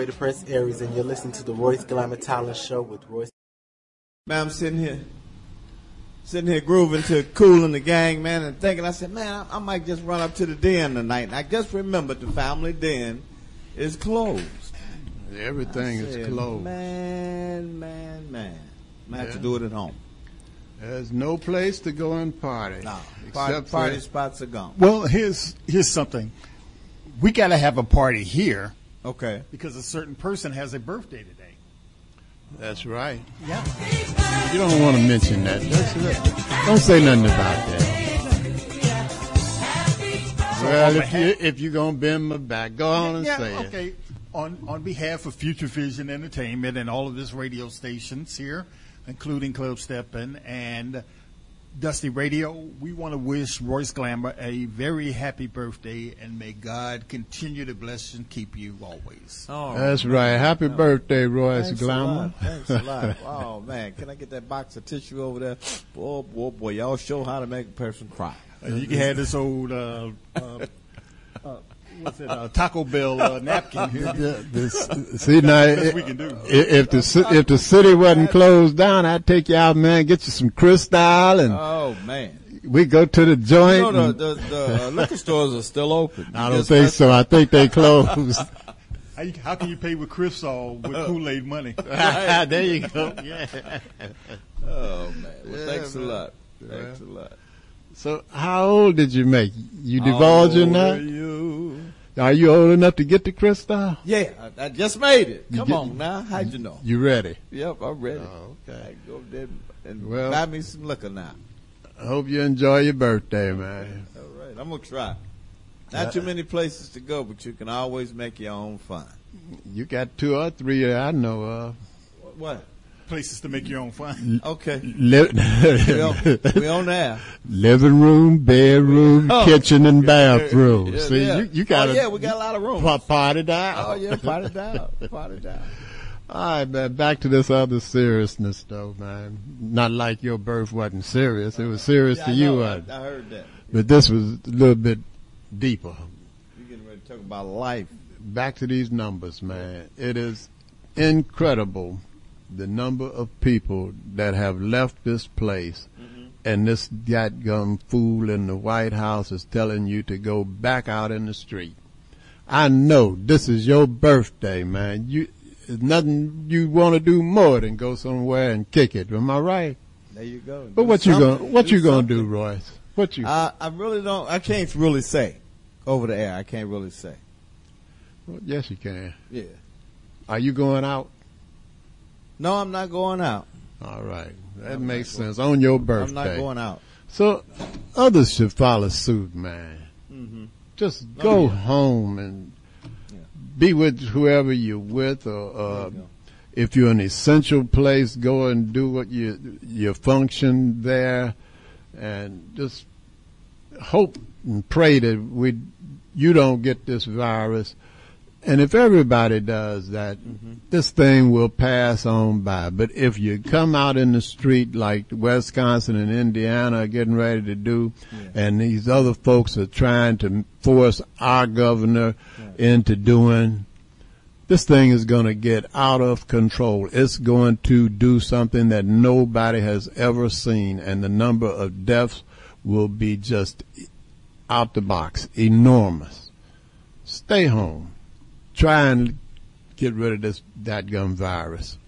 boy, the Prince Aries, and you're listening to the Royce Glamour Talent Show with Royce. Man, I'm sitting here, sitting here grooving to Kool and the Gang, man, and thinking, I said, man, I, I might just run up to the den tonight. And I just remembered the family den is closed. Everything I is said, closed. Man, man, man. I have to do it at home. There's no place to go and party. No, except party, party spots are gone. Well, here's here's something. We got to have a party here. Okay. Because a certain person has a birthday today. That's right. Yeah. You don't want to mention that. That's, don't say nothing about that. Well, if you if you're gonna bend my back, go on and yeah, say it. okay. On on behalf of Future Vision Entertainment and all of his radio stations here, including Club Steppin and Dusty Radio, we want to wish Royce Glamour a very happy birthday and may God continue to bless and keep you always. Oh, That's right. Happy birthday, Royce Thanks a Glamour. lot. Thanks a lot. Oh man, can I get that box of tissue over there? Boy, boy, boy, y'all show how to make a person cry. Uh, you can have this old uh, uh, what's it, uh, Taco Bell uh, napkin here. Yeah, this- see now, Best we can do. if the if the city wasn't closed down, I'd take you out, man, get you some Cristal, and Oh man. we go to the joint. You know, the, the, the uh, liquor stores are still open. I don't think so. I think they closed. How, you, how can you pay with Cristal with Kool Aid money? there you go. Yeah. Oh man. Well, Yeah, thanks man. a lot. Yeah. Thanks a lot. So, how old did you make? You divulging How that? old are you? Old enough to get the Cristal? Yeah, I, I just made it. You Come get- on now. How'd you know? You ready? Yep, I'm ready. Oh, okay. I go there and Well- buy me some liquor now. I hope you enjoy your birthday, man. All right, I'm gonna try. Not too many places to go, but you can always make your own fun. You got two or three I know of. What? Places to make your own fun. Okay. Li- we, on, we on there. Living room, bedroom, Oh. kitchen, and bathroom. Yeah, See, yeah. you, you got Oh, yeah, we got a lot of room. Party down. Oh yeah, pot it down. Pot it down. All right, man. Back to this other seriousness, though, man. Not like your birth wasn't serious. It was serious Yeah, to I you, know. I. I heard that. but this was a little bit deeper. You're getting ready to talk about life? Back to these numbers, man. It is incredible the number of people that have left this place, mm-hmm. and this gum fool in the White House is telling you to go back out in the street. I know this is your birthday, man. You, nothing you want to do more than go somewhere and kick it. Am I right? There you go. But Do what you gonna what Do you gonna do. Royce? What you? I, I really don't. I can't really say over the air. I can't really say. Well, yes, you can. Yeah. Are you going out? No, I'm not going out. All right, that I'm makes going- sense. On your birthday, I'm not going out. So others should follow suit, man. Mm-hmm. Just Oh, go yeah. home and be with whoever you're with, or uh, if you're an essential place, go and do what you your function there, and just hope and pray that we you don't get this virus. And if everybody does that, this thing will pass on by. But if you come out in the street like Wisconsin and Indiana are getting ready to do, and these other folks are trying to force our governor into doing, this thing is going to get out of control. It's going to do something that nobody has ever seen, and the number of deaths will be just out the box, enormous. Stay home. Try and get rid of this that gum virus.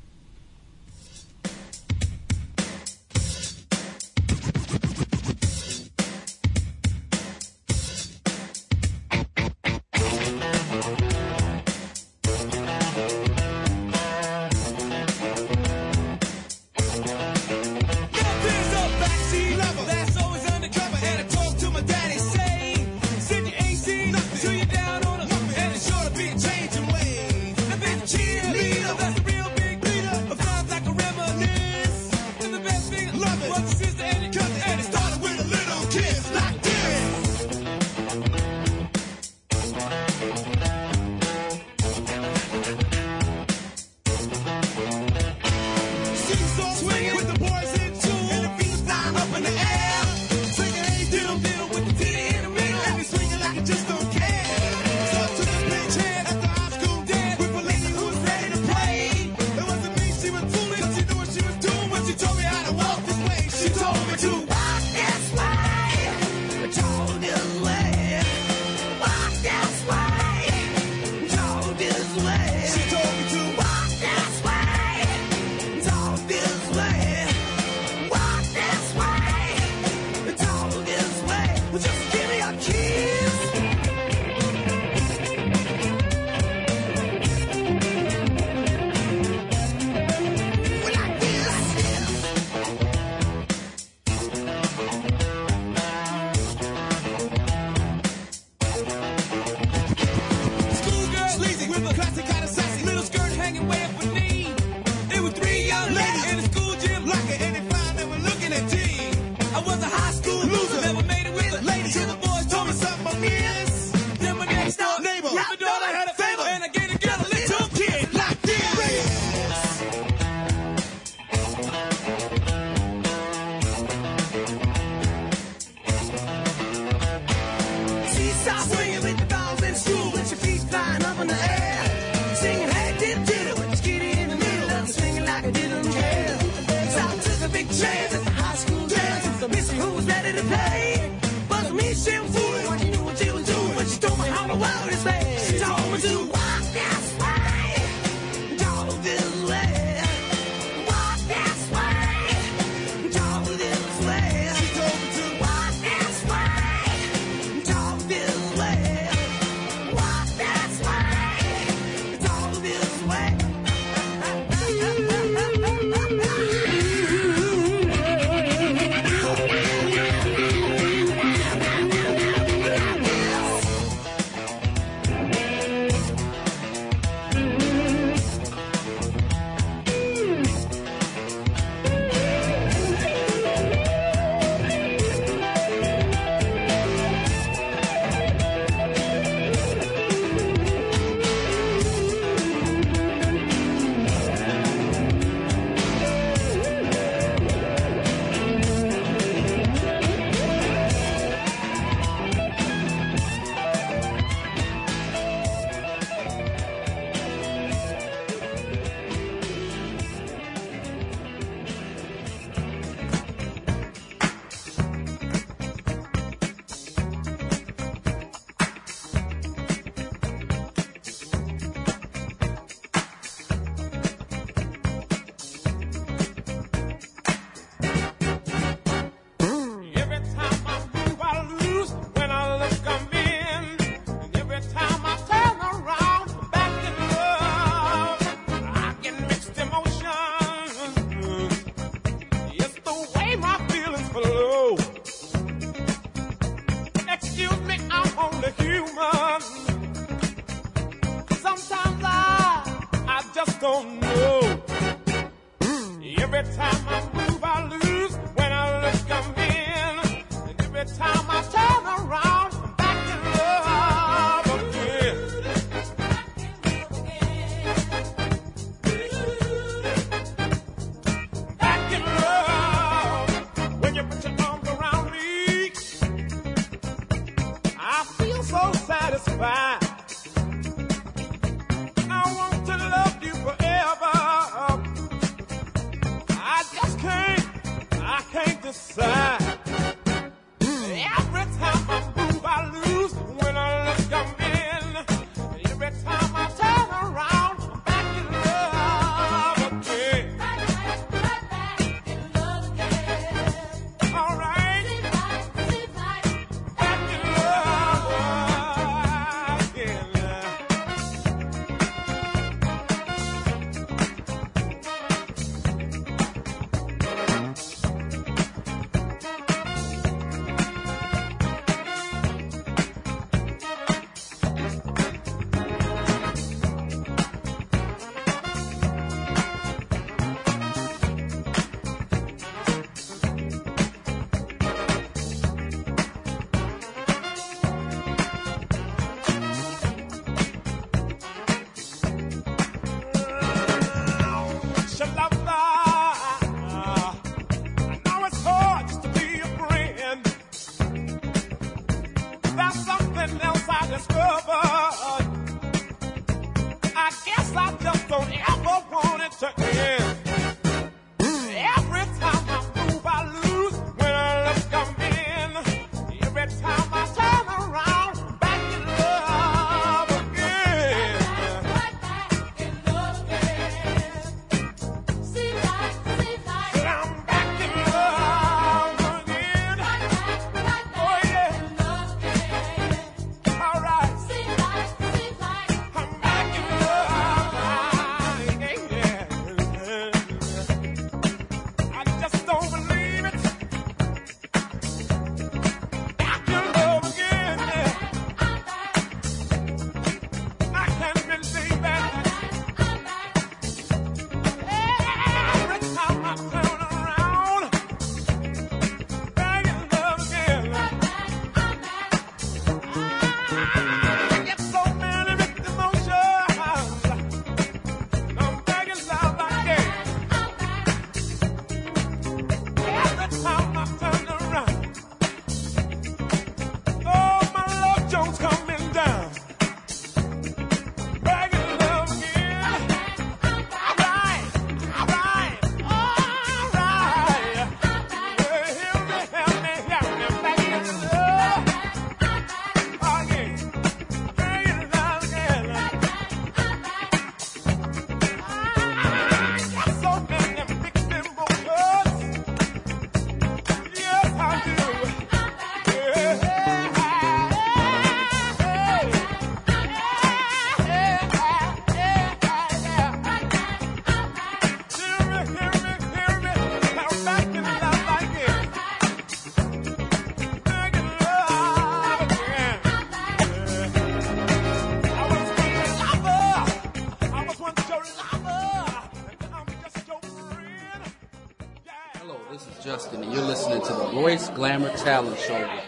Glamour Talent Show.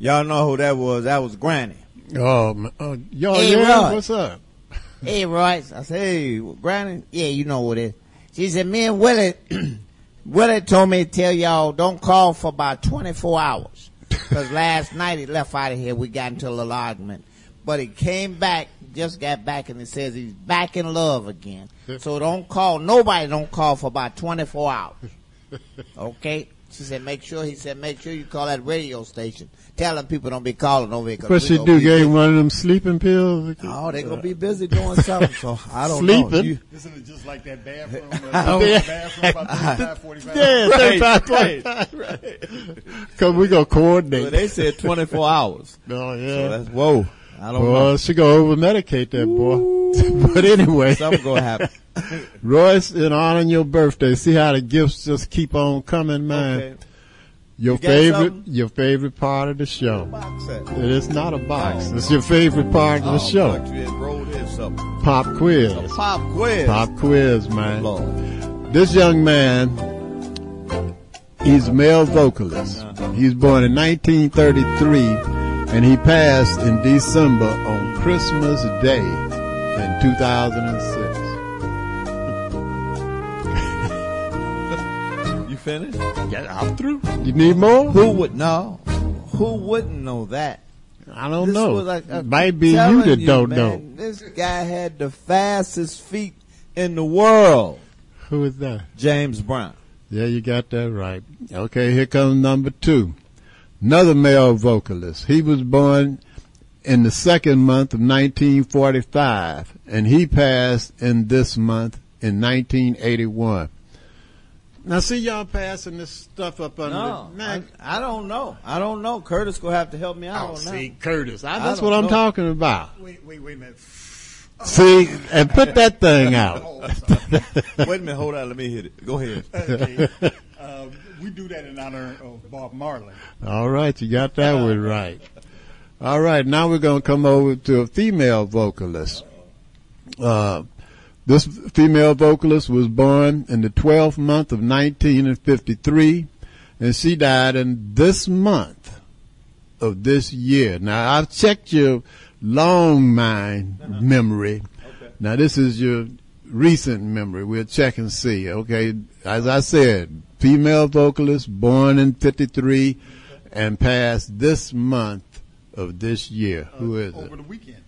Y'all know who that was? That was Granny. Oh, ma- oh uh, y'all, Hey, yeah, Roy. what's up? Hey, Royce. I said, hey, Granny. Yeah, you know what it is. She said, me and Willie, Willie told me to tell y'all don't call for about 24 hours. Because last night he left out of here. We got into a little argument. But he came back, just got back, and he says he's back in love again. So don't call, nobody don't call for about 24 hours. Okay? She said, make sure, he said, make sure you call that radio station. Tell them people don't be calling over here. 'cause What we she do? be Gave busy. one of them sleeping pills? Oh, they gonna be busy doing something, so I don't Sleeping? know. You- Isn't it just like that bathroom? I Uh, don't- the bathroom about 35, 45 Yeah, Right, 35, right. Cause we gonna coordinate. Well, they said 24 hours. Oh yeah. So that's whoa. I don't Boy, know. she gonna over medicate that boy. but anyway, Something gonna happen. Royce, in honoring your birthday, see how the gifts just keep on coming, man. Okay. Your You favorite, something? your favorite part of the show. It is not a box. Oh. It's your favorite part of the Oh, show. you had rolled in something. Pop quiz. A pop quiz. Pop quiz, man. Lord. This young man, he's a male vocalist. Uh-huh. He was born in 1933, and he passed in December on Christmas Day in 2006. You finished? Yeah, I'm through. You need more? Who would know? Who wouldn't know that? I don't This know. like- I Might be you that don't man, know. This guy had the fastest feet in the world. Who is that? James Brown. Yeah, you got that right. Okay, here comes number two. Another male vocalist. He was born in the second month of 1945, and he passed in this month in 1981. Now, see y'all passing this stuff up under No, the man. I, I don't know. I don't know. Curtis gonna have to help me out Oh, on see, that. Curtis. I, I that's don't what I'm know. talking about. Wait, wait, wait a minute. See, and put that thing out. Wait a minute. Hold on. Let me hit it. Go ahead. Okay. Uh, we do that in honor of Bob Marley. All right, you got that one right. All right, now we're going to come over to a female vocalist. Uh, this female vocalist was born in the 12th month of 1953, and she died in this month of this year. Now, I've checked your long mind memory. Okay. Now, this is your recent memory. We'll check and see. Okay, as I said, female vocalist born in 53 and passed this month of this year. Who is it? Over the weekend.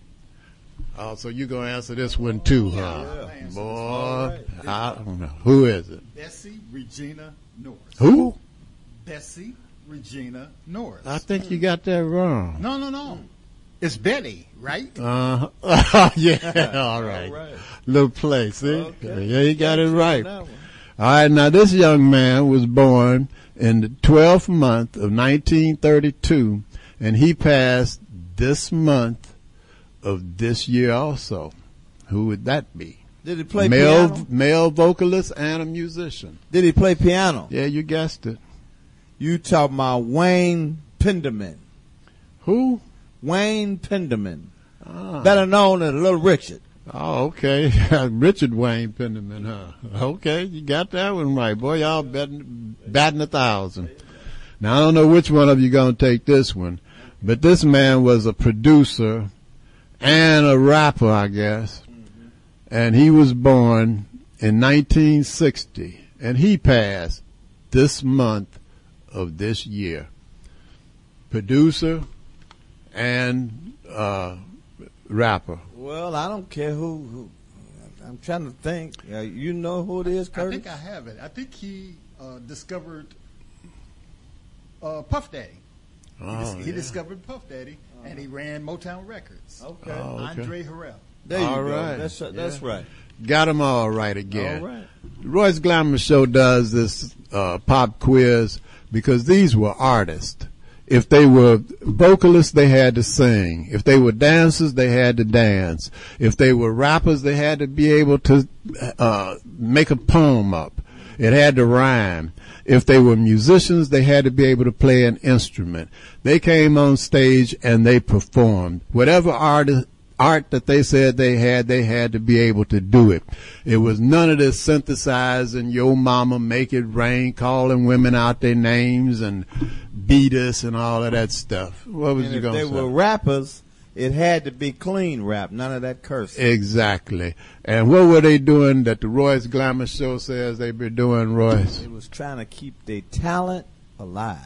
Oh, so you're gonna answer this one too, huh? Boy, I don't know. Who is it? Bessie Regina Norris. Who? Bessie Regina Norris. I think you got that wrong. No, no, no. It's Betty, right? Uh, huh. yeah, all right. right. Little play, see? Okay. Yeah, you got it right. All right, now this young man was born in the 12th month of 1932, and he passed this month of this year also. Who would that be? Did he play male, piano? Male vocalist and a musician. Did he play piano? Yeah, you guessed it. You talking about Wayne Penderman? Who? Wayne Penderman, Ah. better known as Little Richard. Oh, okay. Richard Wayne Penderman, huh? Okay, you got that one right. Boy, y'all batting, batting a thousand. Now, I don't know which one of you to take this one, but this man was a producer and a rapper, I guess. And he was born in 1960, and he passed this month of this year. Producer and uh, rapper. Well, I don't care who. who I'm trying to think. Uh, you know who it is, Curtis? I think I have it. I think he uh, discovered uh, Puff Daddy. He, dis- Oh, he discovered Puff Daddy, and he ran Motown Records. Okay. Oh, okay. Andre Harrell. There you All go. right. That's that's Yeah. right. Got them all right again. All right. Royce Glamour Show does this uh, pop quiz because these were artists. If they were vocalists, they had to sing. If they were dancers, they had to dance. If they were rappers, they had to be able to uh, make a poem up. It had to rhyme. If they were musicians, they had to be able to play an instrument. They came on stage and they performed. Whatever artist art that they said they had, they had to be able to do it. It was none of this synthesizing yo mama, make it rain, calling women out their names and beat us and all of that stuff. What was And you going to say? They were rappers, it had to be clean rap, none of that curse. Exactly. And what were they doing that the Royce Glamour Show says they be doing, Royce? It was trying to keep their talent alive.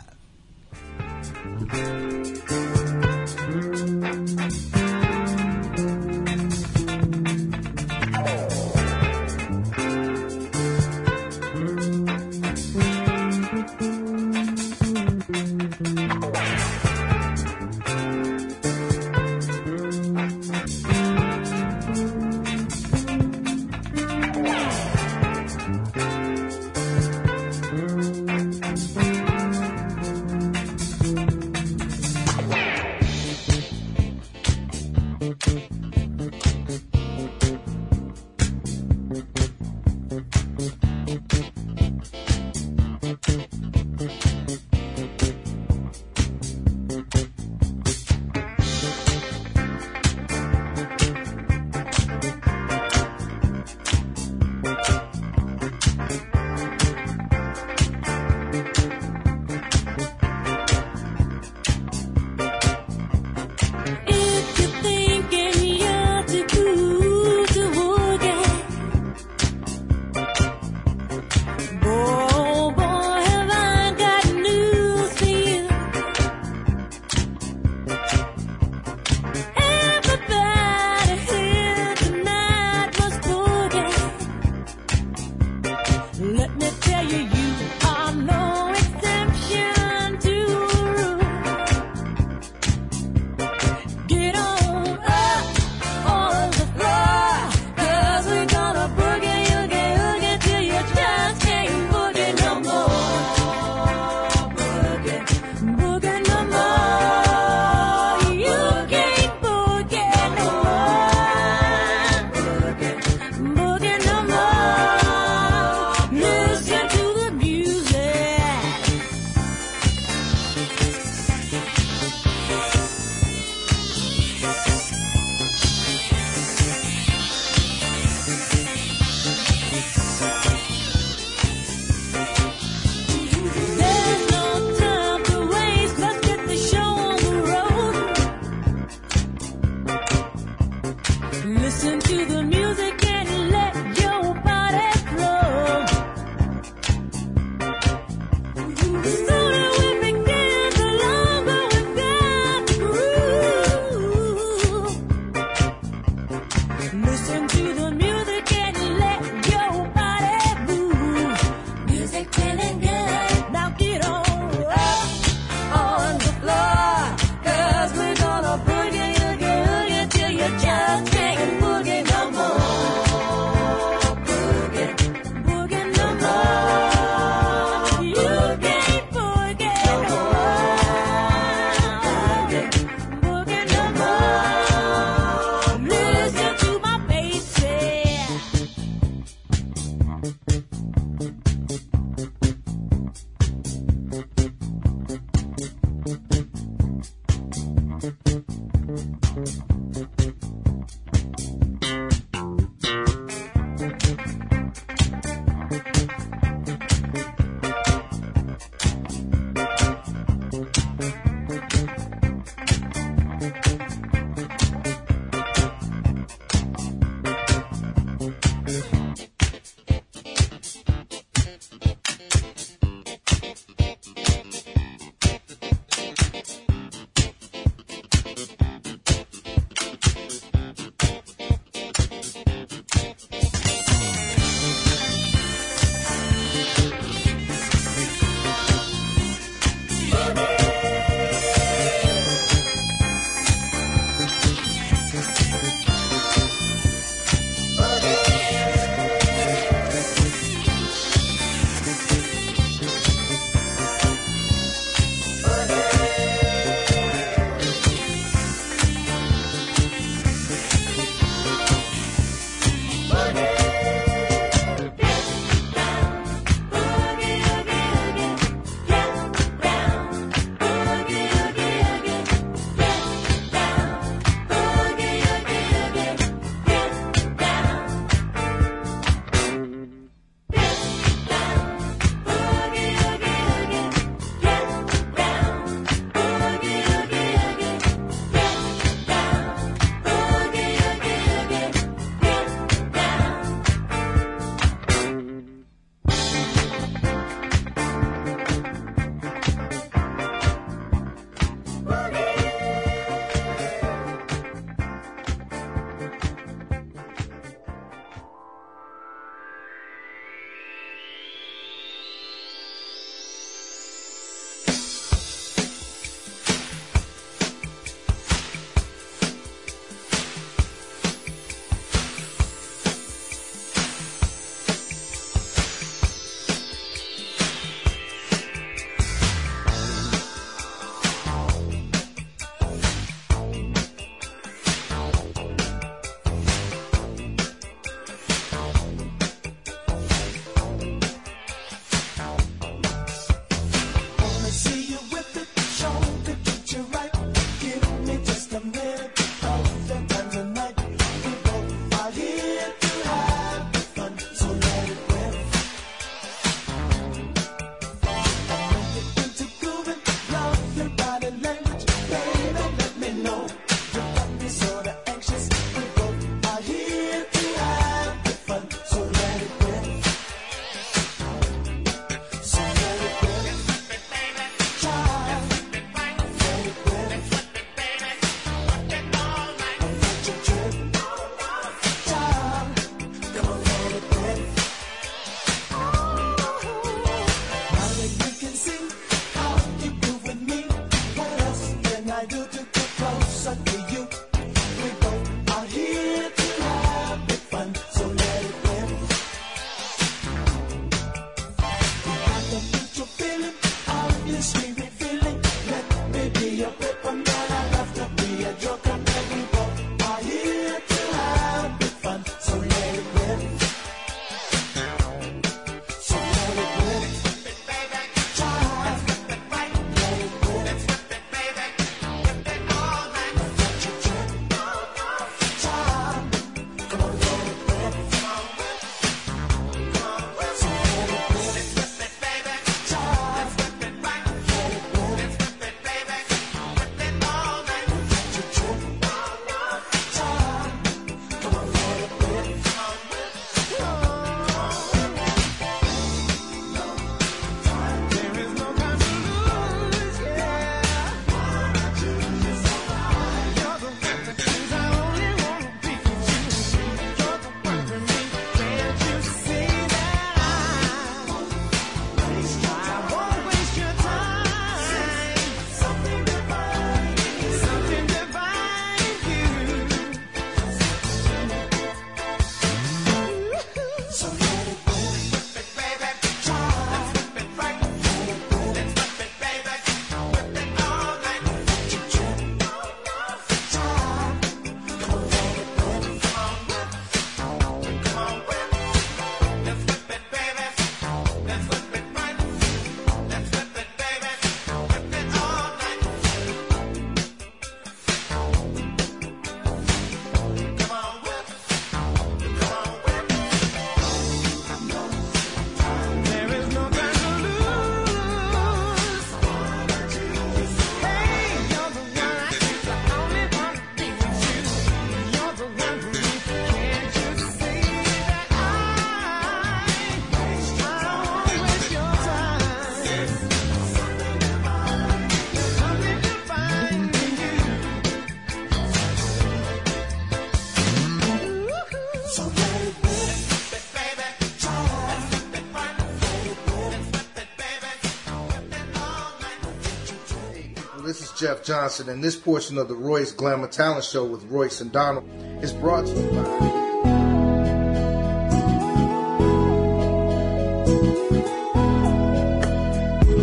Jeff Johnson, and this portion of the Royce Glamour Talent Show with Royce and Donald is brought to you by.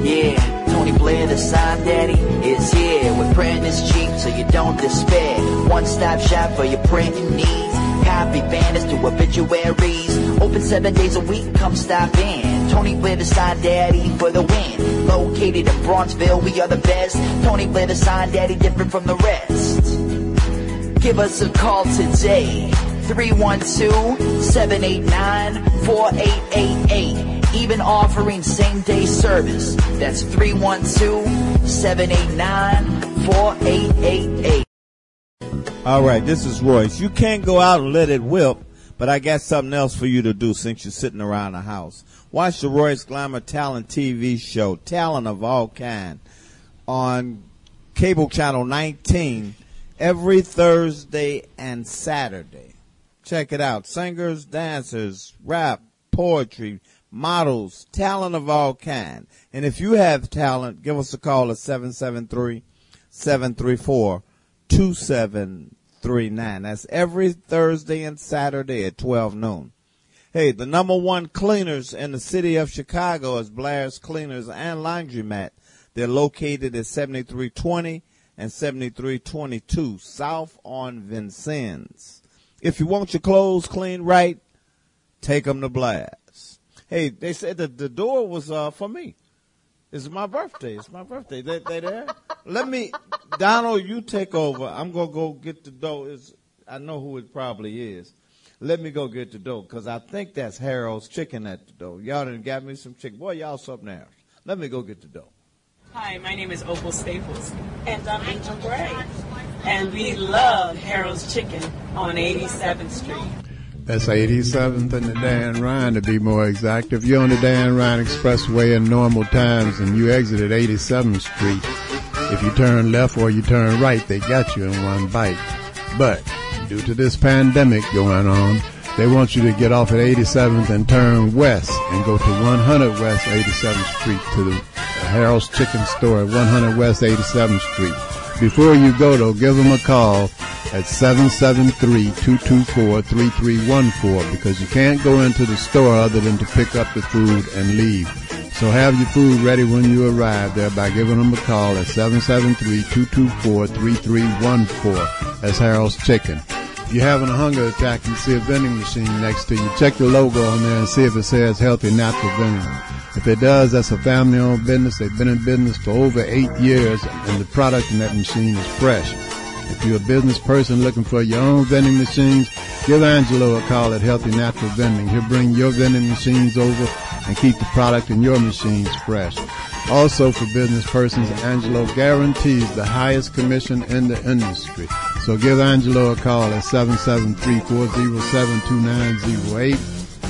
Yeah, Tony Blair, the sign daddy, is here. With printing is cheap, so you don't despair. One stop shop for your printing needs. Copy banners to obituaries. Open seven days a week, come stop in. Tony the daddy, for the win. Located in Bronzeville, we are the best. Tony the daddy, different from the rest. Give us a call today. 312-789-4888. Even offering same day service. That's 312-789-4888. All right, this is Royce. You can't go out and let it whip, but I got something else for you to do since you're sitting around the house. Watch the Royce Glamour Talent TV show, Talent of All Kind, on cable channel 19 every Thursday and Saturday. Check it out. Singers, dancers, rap, poetry, models, talent of all kind. And if you have talent, give us a call at 773-734-2739. That's every Thursday and Saturday at 12 noon. Hey, the number one cleaners in the city of Chicago is Blair's Cleaners and Laundromat. They're located at 7320 and 7322 South on Vincennes. If you want your clothes cleaned right, take them to Blair's. Hey, they said that the door was uh, for me. It's my birthday. It's my birthday. They, they there? Let me, Donald, you take over. I'm gonna go get the dough. It's, I know who it probably is. Let me go get the dough because I think that's Harold's chicken at the dough. Y'all done got me some chicken. Boy, y'all something else. Let me go get the dough. Hi, my name is Opal Staples. And I'm Angel Gray. And we love Harold's Chicken on 87th Street. That's 87th and the Dan Ryan to be more exact. If you're on the Dan Ryan Expressway in normal times and you exit at 87th Street, if you turn left or you turn right, they got you in one bite. But due to this pandemic going on, they want you to get off at 87th and turn west and go to 100 West 87th Street to the Harold's Chicken Store at 100 West 87th Street. Before you go though, give them a call at 773-224-3314 because you can't go into the store other than to pick up the food and leave. So have your food ready when you arrive there by giving them a call at 773-224-3314. That's Harold's Chicken. If you're having a hunger attack and see a vending machine next to you, check the logo on there and see if it says healthy natural vending. If it does, that's a family owned business. They've been in business for over eight years and the product in that machine is fresh. If you're a business person looking for your own vending machines, give Angelo a call at Healthy Natural Vending. He'll bring your vending machines over and keep the product in your machines fresh. Also for business persons, Angelo guarantees the highest commission in the industry. So give Angelo a call at 773-407-2908.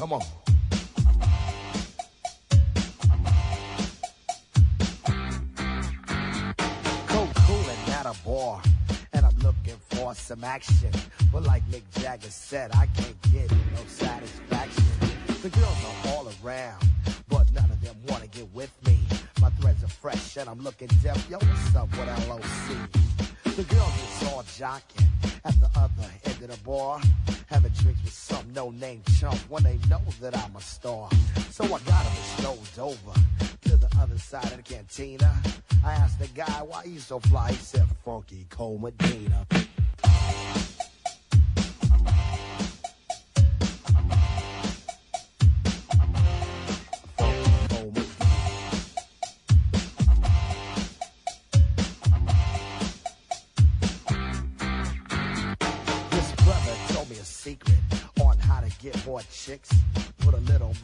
Come on. Cool, cool, and at a bar. And I'm looking for some action. But like Mick Jagger said, I can't get no satisfaction. The girls are all around, but none of them wanna get with me. My threads are fresh and I'm looking deaf. Yo, what's up with LOC? The girls is all jocking at the other end of the bar, having drinks with some no-name chump when they know that I'm a star. So I got them strolled over to the other side of the cantina. I asked the guy why he's so fly. He said, "Funky Cold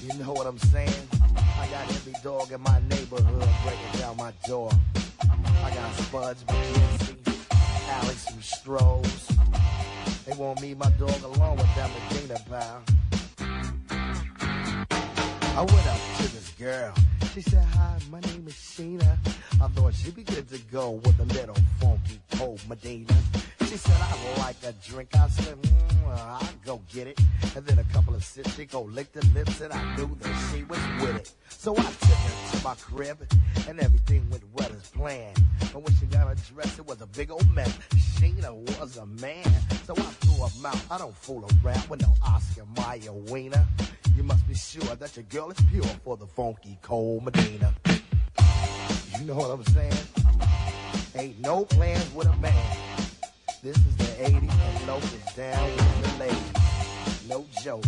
You know what I'm saying? I got every dog in my neighborhood breaking down my door. I got Spuds, MacKenzie, Alex, and Strohs. They want me, my dog, along with that Medina pal. I went up to this girl. She said, Hi, my name is Sheena. I thought she'd be good to go with a little funky cold Medina. She said, I like a drink. I said, mm, I'll go get it. And then a couple of sips, she go lick the lips, and I knew that she was with it. So I took her to my crib, and everything went well as planned. But when she got her dress, it was a big old mess. Sheena was a man, so I threw her mouth. I don't fool around with no Oscar Mayer wiener. You must be sure that your girl is pure for the funky cold Medina. You know what I'm saying? Ain't no plans with a man. This is the 80s and locals down with the ladies. No joke.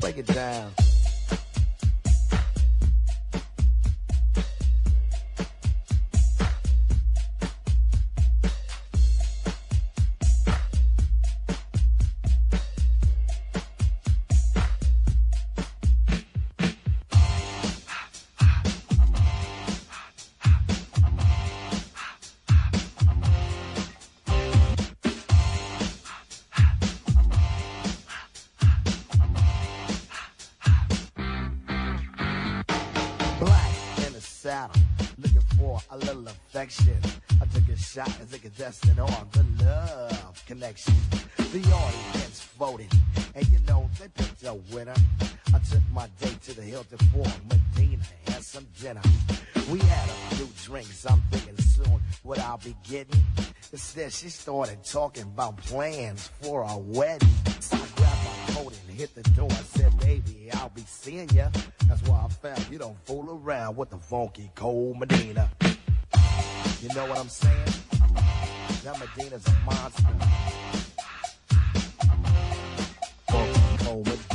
Break it down. Shot as a contestant on the love connection. The audience voted, and you know they picked a winner. I took my date to the Hilton for Medina and some dinner. We had a few drinks, I'm thinking soon what I'll be getting. Instead, she started talking about plans for a wedding. So I grabbed my coat and hit the door. I said, baby, I'll be seeing ya. That's why I found you don't fool around with the funky cold Medina. You know what I'm saying? That Medina's a monster. Funky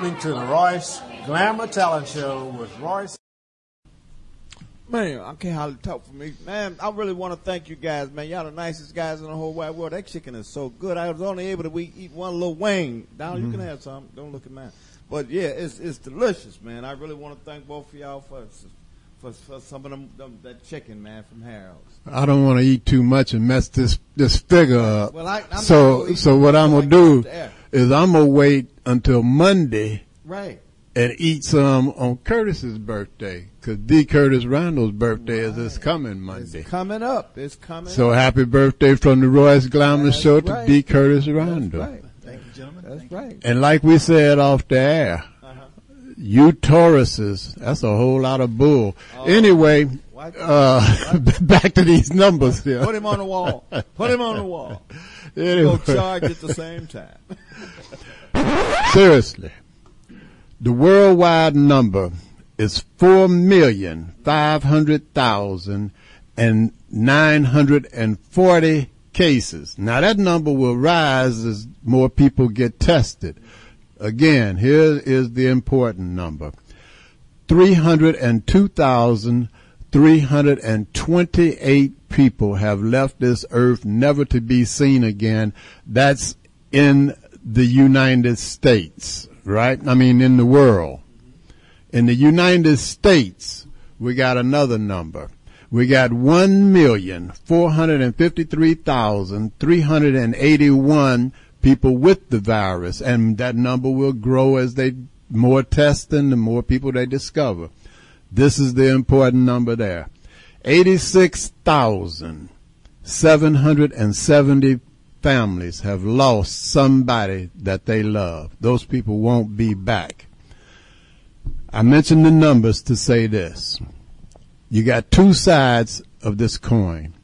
listening to the Royce Glamour Talent Show with Royce. Man, I can't hardly talk for me. Man, I really want to thank you guys, man. Y'all the nicest guys in the whole wide world. That chicken is so good. I was only able to we eat one little wing. Down, you can Mhm. have some. Don't look at mine. But yeah, it's it's delicious, man. I really want to thank both of y'all for for, for some of them, them that chicken, man, from Harold's. I don't want to eat too much and mess this this figure up. Well, I- I'm not so gonna eat so what I'm gonna do off the air. Is I'm gonna wait until Monday Right. and eat some on Curtis's birthday because D. Curtis Randall's birthday is this coming Monday. Coming up, it's coming. So up. happy birthday from the Royce Glamour Show to right. D. Curtis Randall. Right. Thank you, gentlemen. That's right. And like we said off the air, Uh-huh. you Tauruses, that's a whole lot of bull. Oh. anyway, uh, back to these numbers here. Put him on the wall. Put him on the wall. Anyway. Go charge at the same time. Seriously, the worldwide number is four million five hundred thousand and nine hundred and forty cases. Now that number will rise as more people get tested. Again, here is the important number. 302,328 people have left this earth never to be seen again. That's in the United States, right? I mean, in the world. In the United States, we got another number. We got 1,453,381 people with the virus, and that number will grow as they more testing, the more people they discover. This is the important number there. 86,770 families have lost somebody that they love. Those people won't be back. I mentioned the numbers to say this. You got two sides of this coin.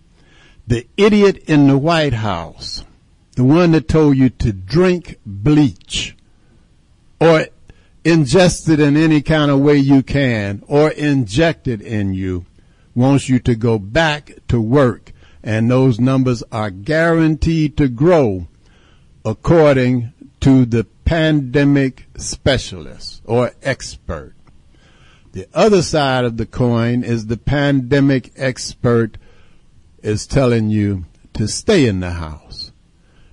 The idiot in the White House, the one that told you to drink bleach or ingest it in any kind of way you can or inject it in you, wants you to go back to work. And those numbers are guaranteed to grow according to the pandemic specialist or expert. The other side of the coin is the pandemic expert is telling you to stay in the house.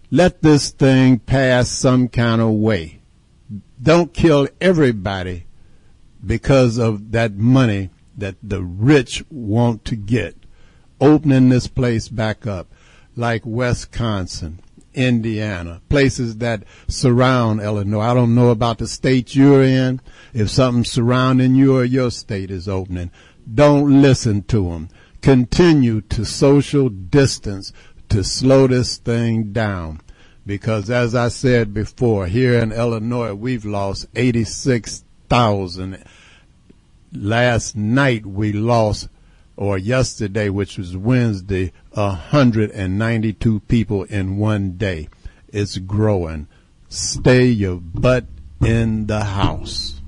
Let this thing pass some kind of way. Don't kill everybody because of that money that the rich want to get. Opening this place back up like Wisconsin, Indiana, places that surround Illinois. I don't know about the state you're in. If something surrounding you or your state is opening, don't listen to them. Continue to social distance to slow this thing down. Because as I said before, here in Illinois, we've lost 86,000. Last night we lost, or yesterday, which was Wednesday, 192 people in one day. It's growing. Stay your butt in the house.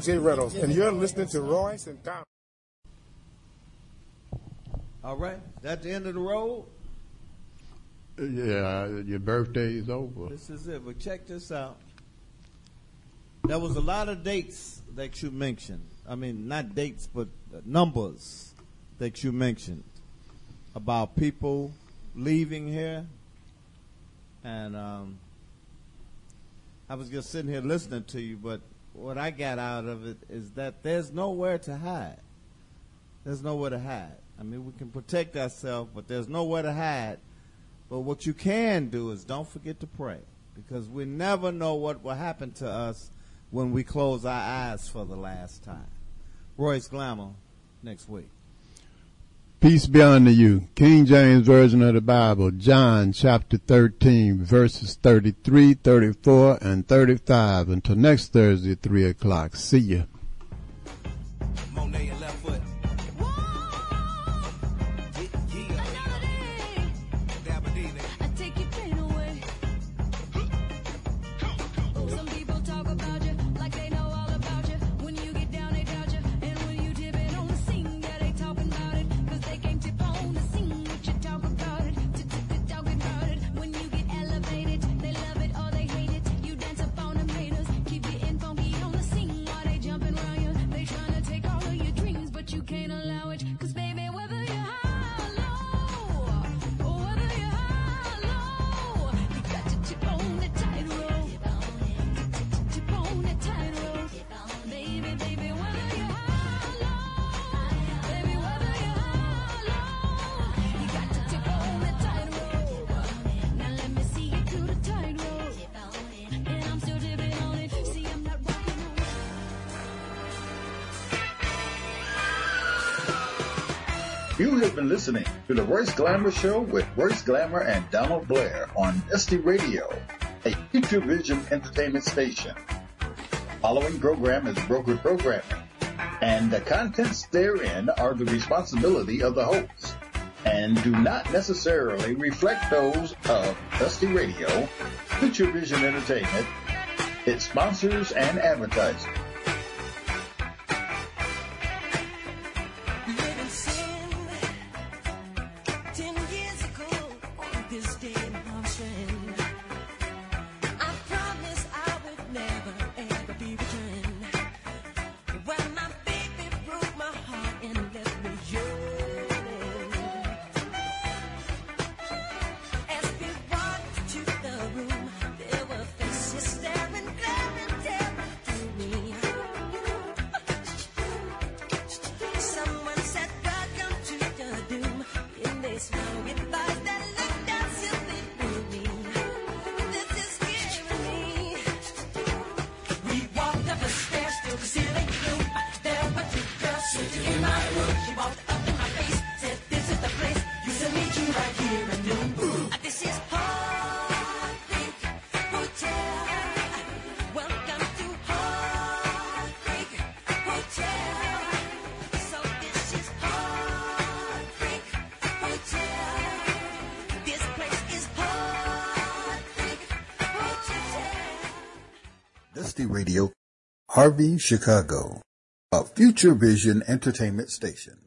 This is L.J. Reynolds, and you're listening to Royce and Tom. All right, that's the end of the road. Yeah, your birthday is over. This is it. But check this out. There was a lot of dates that you mentioned. I mean, not dates, but numbers that you mentioned about people leaving here. And um, I was just sitting here listening to you, but what I got out of it is that there's nowhere to hide. There's nowhere to hide. I mean, we can protect ourselves, but there's nowhere to hide. But what you can do is don't forget to pray because we never know what will happen to us when we close our eyes for the last time. Royce Glamour next week. Peace be unto you. King James Version of the Bible, John chapter 13, verses 33, 34, and 35. Until next Thursday at 3 o'clock. See ya. Glamour Show with Royce Glamour and Donald Blair on Dusty Radio, a Future Vision entertainment station. Following program is brokered programming, and the contents therein are the responsibility of the host and do not necessarily reflect those of Dusty Radio, Future Vision Entertainment, its sponsors, and advertisers. Harvey, Chicago, a Future Vision entertainment station.